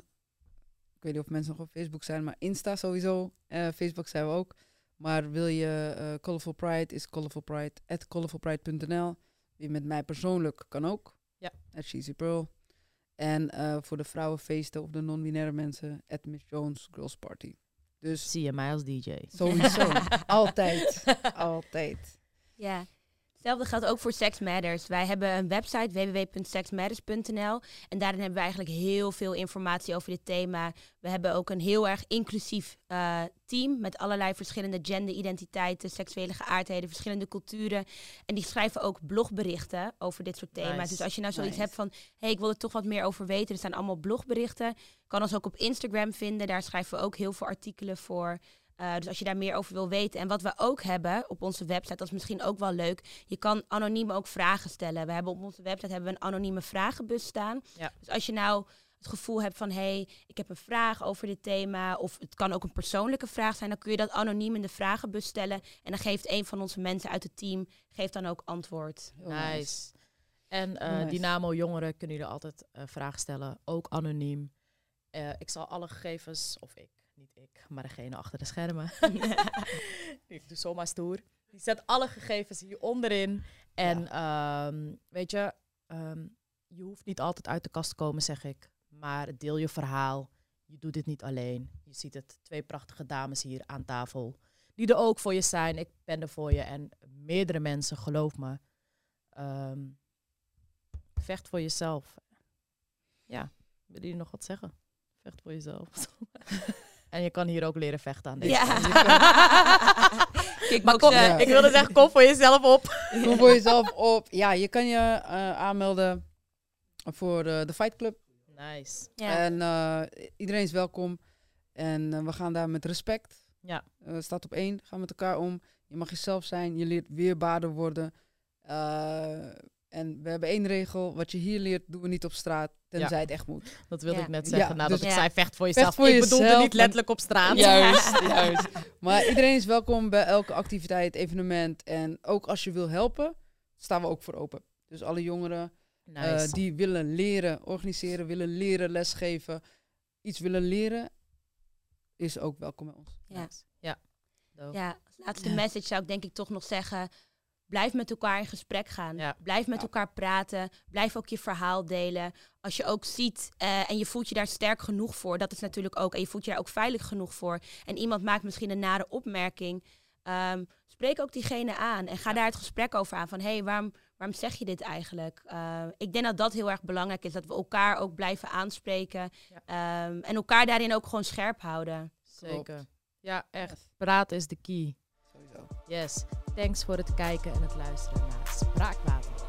S3: ik weet niet of mensen nog op Facebook zijn, maar Insta sowieso, Eh, Facebook zijn we ook. Maar wil je eh Colorful Pride, is Colorful Pride, at colorfulpride.nl. Wie met mij persoonlijk kan ook,
S2: Ja.
S3: at Cheesy Pearl. En eh, voor de vrouwenfeesten of de non-binaire mensen, at Miss Jones Girls Party. Dus
S2: Zie je mij als DJ?
S3: sowieso, [LAUGHS] altijd, altijd.
S4: Ja. Hetzelfde geldt ook voor Sex Matters. Wij hebben een website www.sexmatters.nl en daarin hebben we eigenlijk heel veel informatie over dit thema. We hebben ook een heel erg inclusief uh, team met allerlei verschillende genderidentiteiten, seksuele geaardheden, verschillende culturen. En die schrijven ook blogberichten over dit soort thema's.
S2: Nice.
S4: Dus als je nou zoiets
S3: Nice.
S4: hebt van, hé, hey, ik wil er toch wat meer over weten. Er staan allemaal blogberichten. Kan ons ook op Instagram vinden. Daar schrijven we ook heel veel artikelen voor. Uh, dus als je daar meer over wil weten. En wat we ook hebben op onze website, dat is misschien ook wel leuk. Je kan anoniem ook vragen stellen. We hebben op onze website hebben we een anonieme vragenbus staan.
S2: Ja.
S4: Dus als je nou het gevoel hebt van hé, hey, ik heb een vraag over dit thema. Of het kan ook een persoonlijke vraag zijn. Dan kun je dat anoniem in de vragenbus stellen. En dan geeft een van onze mensen uit het team geeft dan ook antwoord.
S3: Heel
S2: Nice. En eh,
S3: nice.
S2: Dynamo jongeren kunnen jullie altijd eh, vragen stellen, ook anoniem. Eh, ik zal alle gegevens, of ik, niet ik, maar degene achter de schermen. [LAUGHS] [LAUGHS] ik doe zomaar stoer. Die zet alle gegevens hier onderin. En ehm, weet je, ehm, je hoeft niet altijd uit de kast te komen, zeg ik. Maar deel je verhaal. Je doet dit niet alleen. Je ziet het, twee prachtige dames hier aan tafel. Die er ook voor je zijn. Ik ben er voor je. En meerdere mensen, geloof me. Ehm, vecht voor jezelf. Ja, willen jullie nog wat zeggen? Vecht voor jezelf. [LAUGHS] en je kan hier ook leren vechten aan deze
S4: Ja.
S2: kant. Kan- [LAUGHS] Maar kom,
S3: Ja.
S2: ik wilde zeggen, kom voor jezelf op. [LAUGHS]
S3: Kom voor jezelf op. Ja, je kan je eh, aanmelden voor eh, de Fight Club.
S2: Nice.
S4: Ja.
S3: En eh, iedereen is welkom. En we gaan daar met respect.
S2: Ja.
S3: Staat op één. Gaan met elkaar om. Je mag jezelf zijn. Je leert weerbaarder worden. En we hebben één regel. Wat je hier leert, doen we niet op straat. Tenzij
S2: Ja.
S3: het echt moet.
S2: Dat wilde
S4: Ja.
S2: ik net
S3: Ja,
S2: zeggen. nadat
S3: dus-
S2: ik
S4: Ja.
S2: zei, vecht voor jezelf.
S3: voor
S2: ik bedoelde
S3: jezelf,
S2: niet letterlijk op straat.
S3: Juist, [LAUGHS] juist. Maar iedereen is welkom bij elke activiteit, evenement. En ook als je wil helpen, staan we ook voor open. Dus alle jongeren eh, die willen leren, organiseren, willen leren, lesgeven, iets willen leren, is ook welkom bij ons.
S4: Ja.
S2: Ja.
S4: Ja, als laatste
S3: Ja.
S4: message zou ik denk ik toch nog zeggen. Blijf met elkaar in gesprek gaan.
S2: Ja.
S4: Blijf met
S3: Ja.
S4: elkaar praten. Blijf ook je verhaal delen. Als je ook ziet eh, en je voelt je daar sterk genoeg voor, dat is natuurlijk ook. En je voelt je daar ook veilig genoeg voor. En iemand maakt misschien een nare opmerking. ehm, spreek ook diegene aan en ga daar het gesprek over aan. Van hé, hey, waarom, waarom zeg je dit eigenlijk? Eh, ik denk dat dat heel erg belangrijk is. Dat we elkaar ook blijven aanspreken.
S2: Ja.
S4: Ehm, en elkaar daarin ook gewoon scherp houden.
S2: Zeker. Ja, echt. Praten is de key.
S3: Sowieso.
S2: Yes. Thanks voor het kijken en het luisteren naar Spraakwater.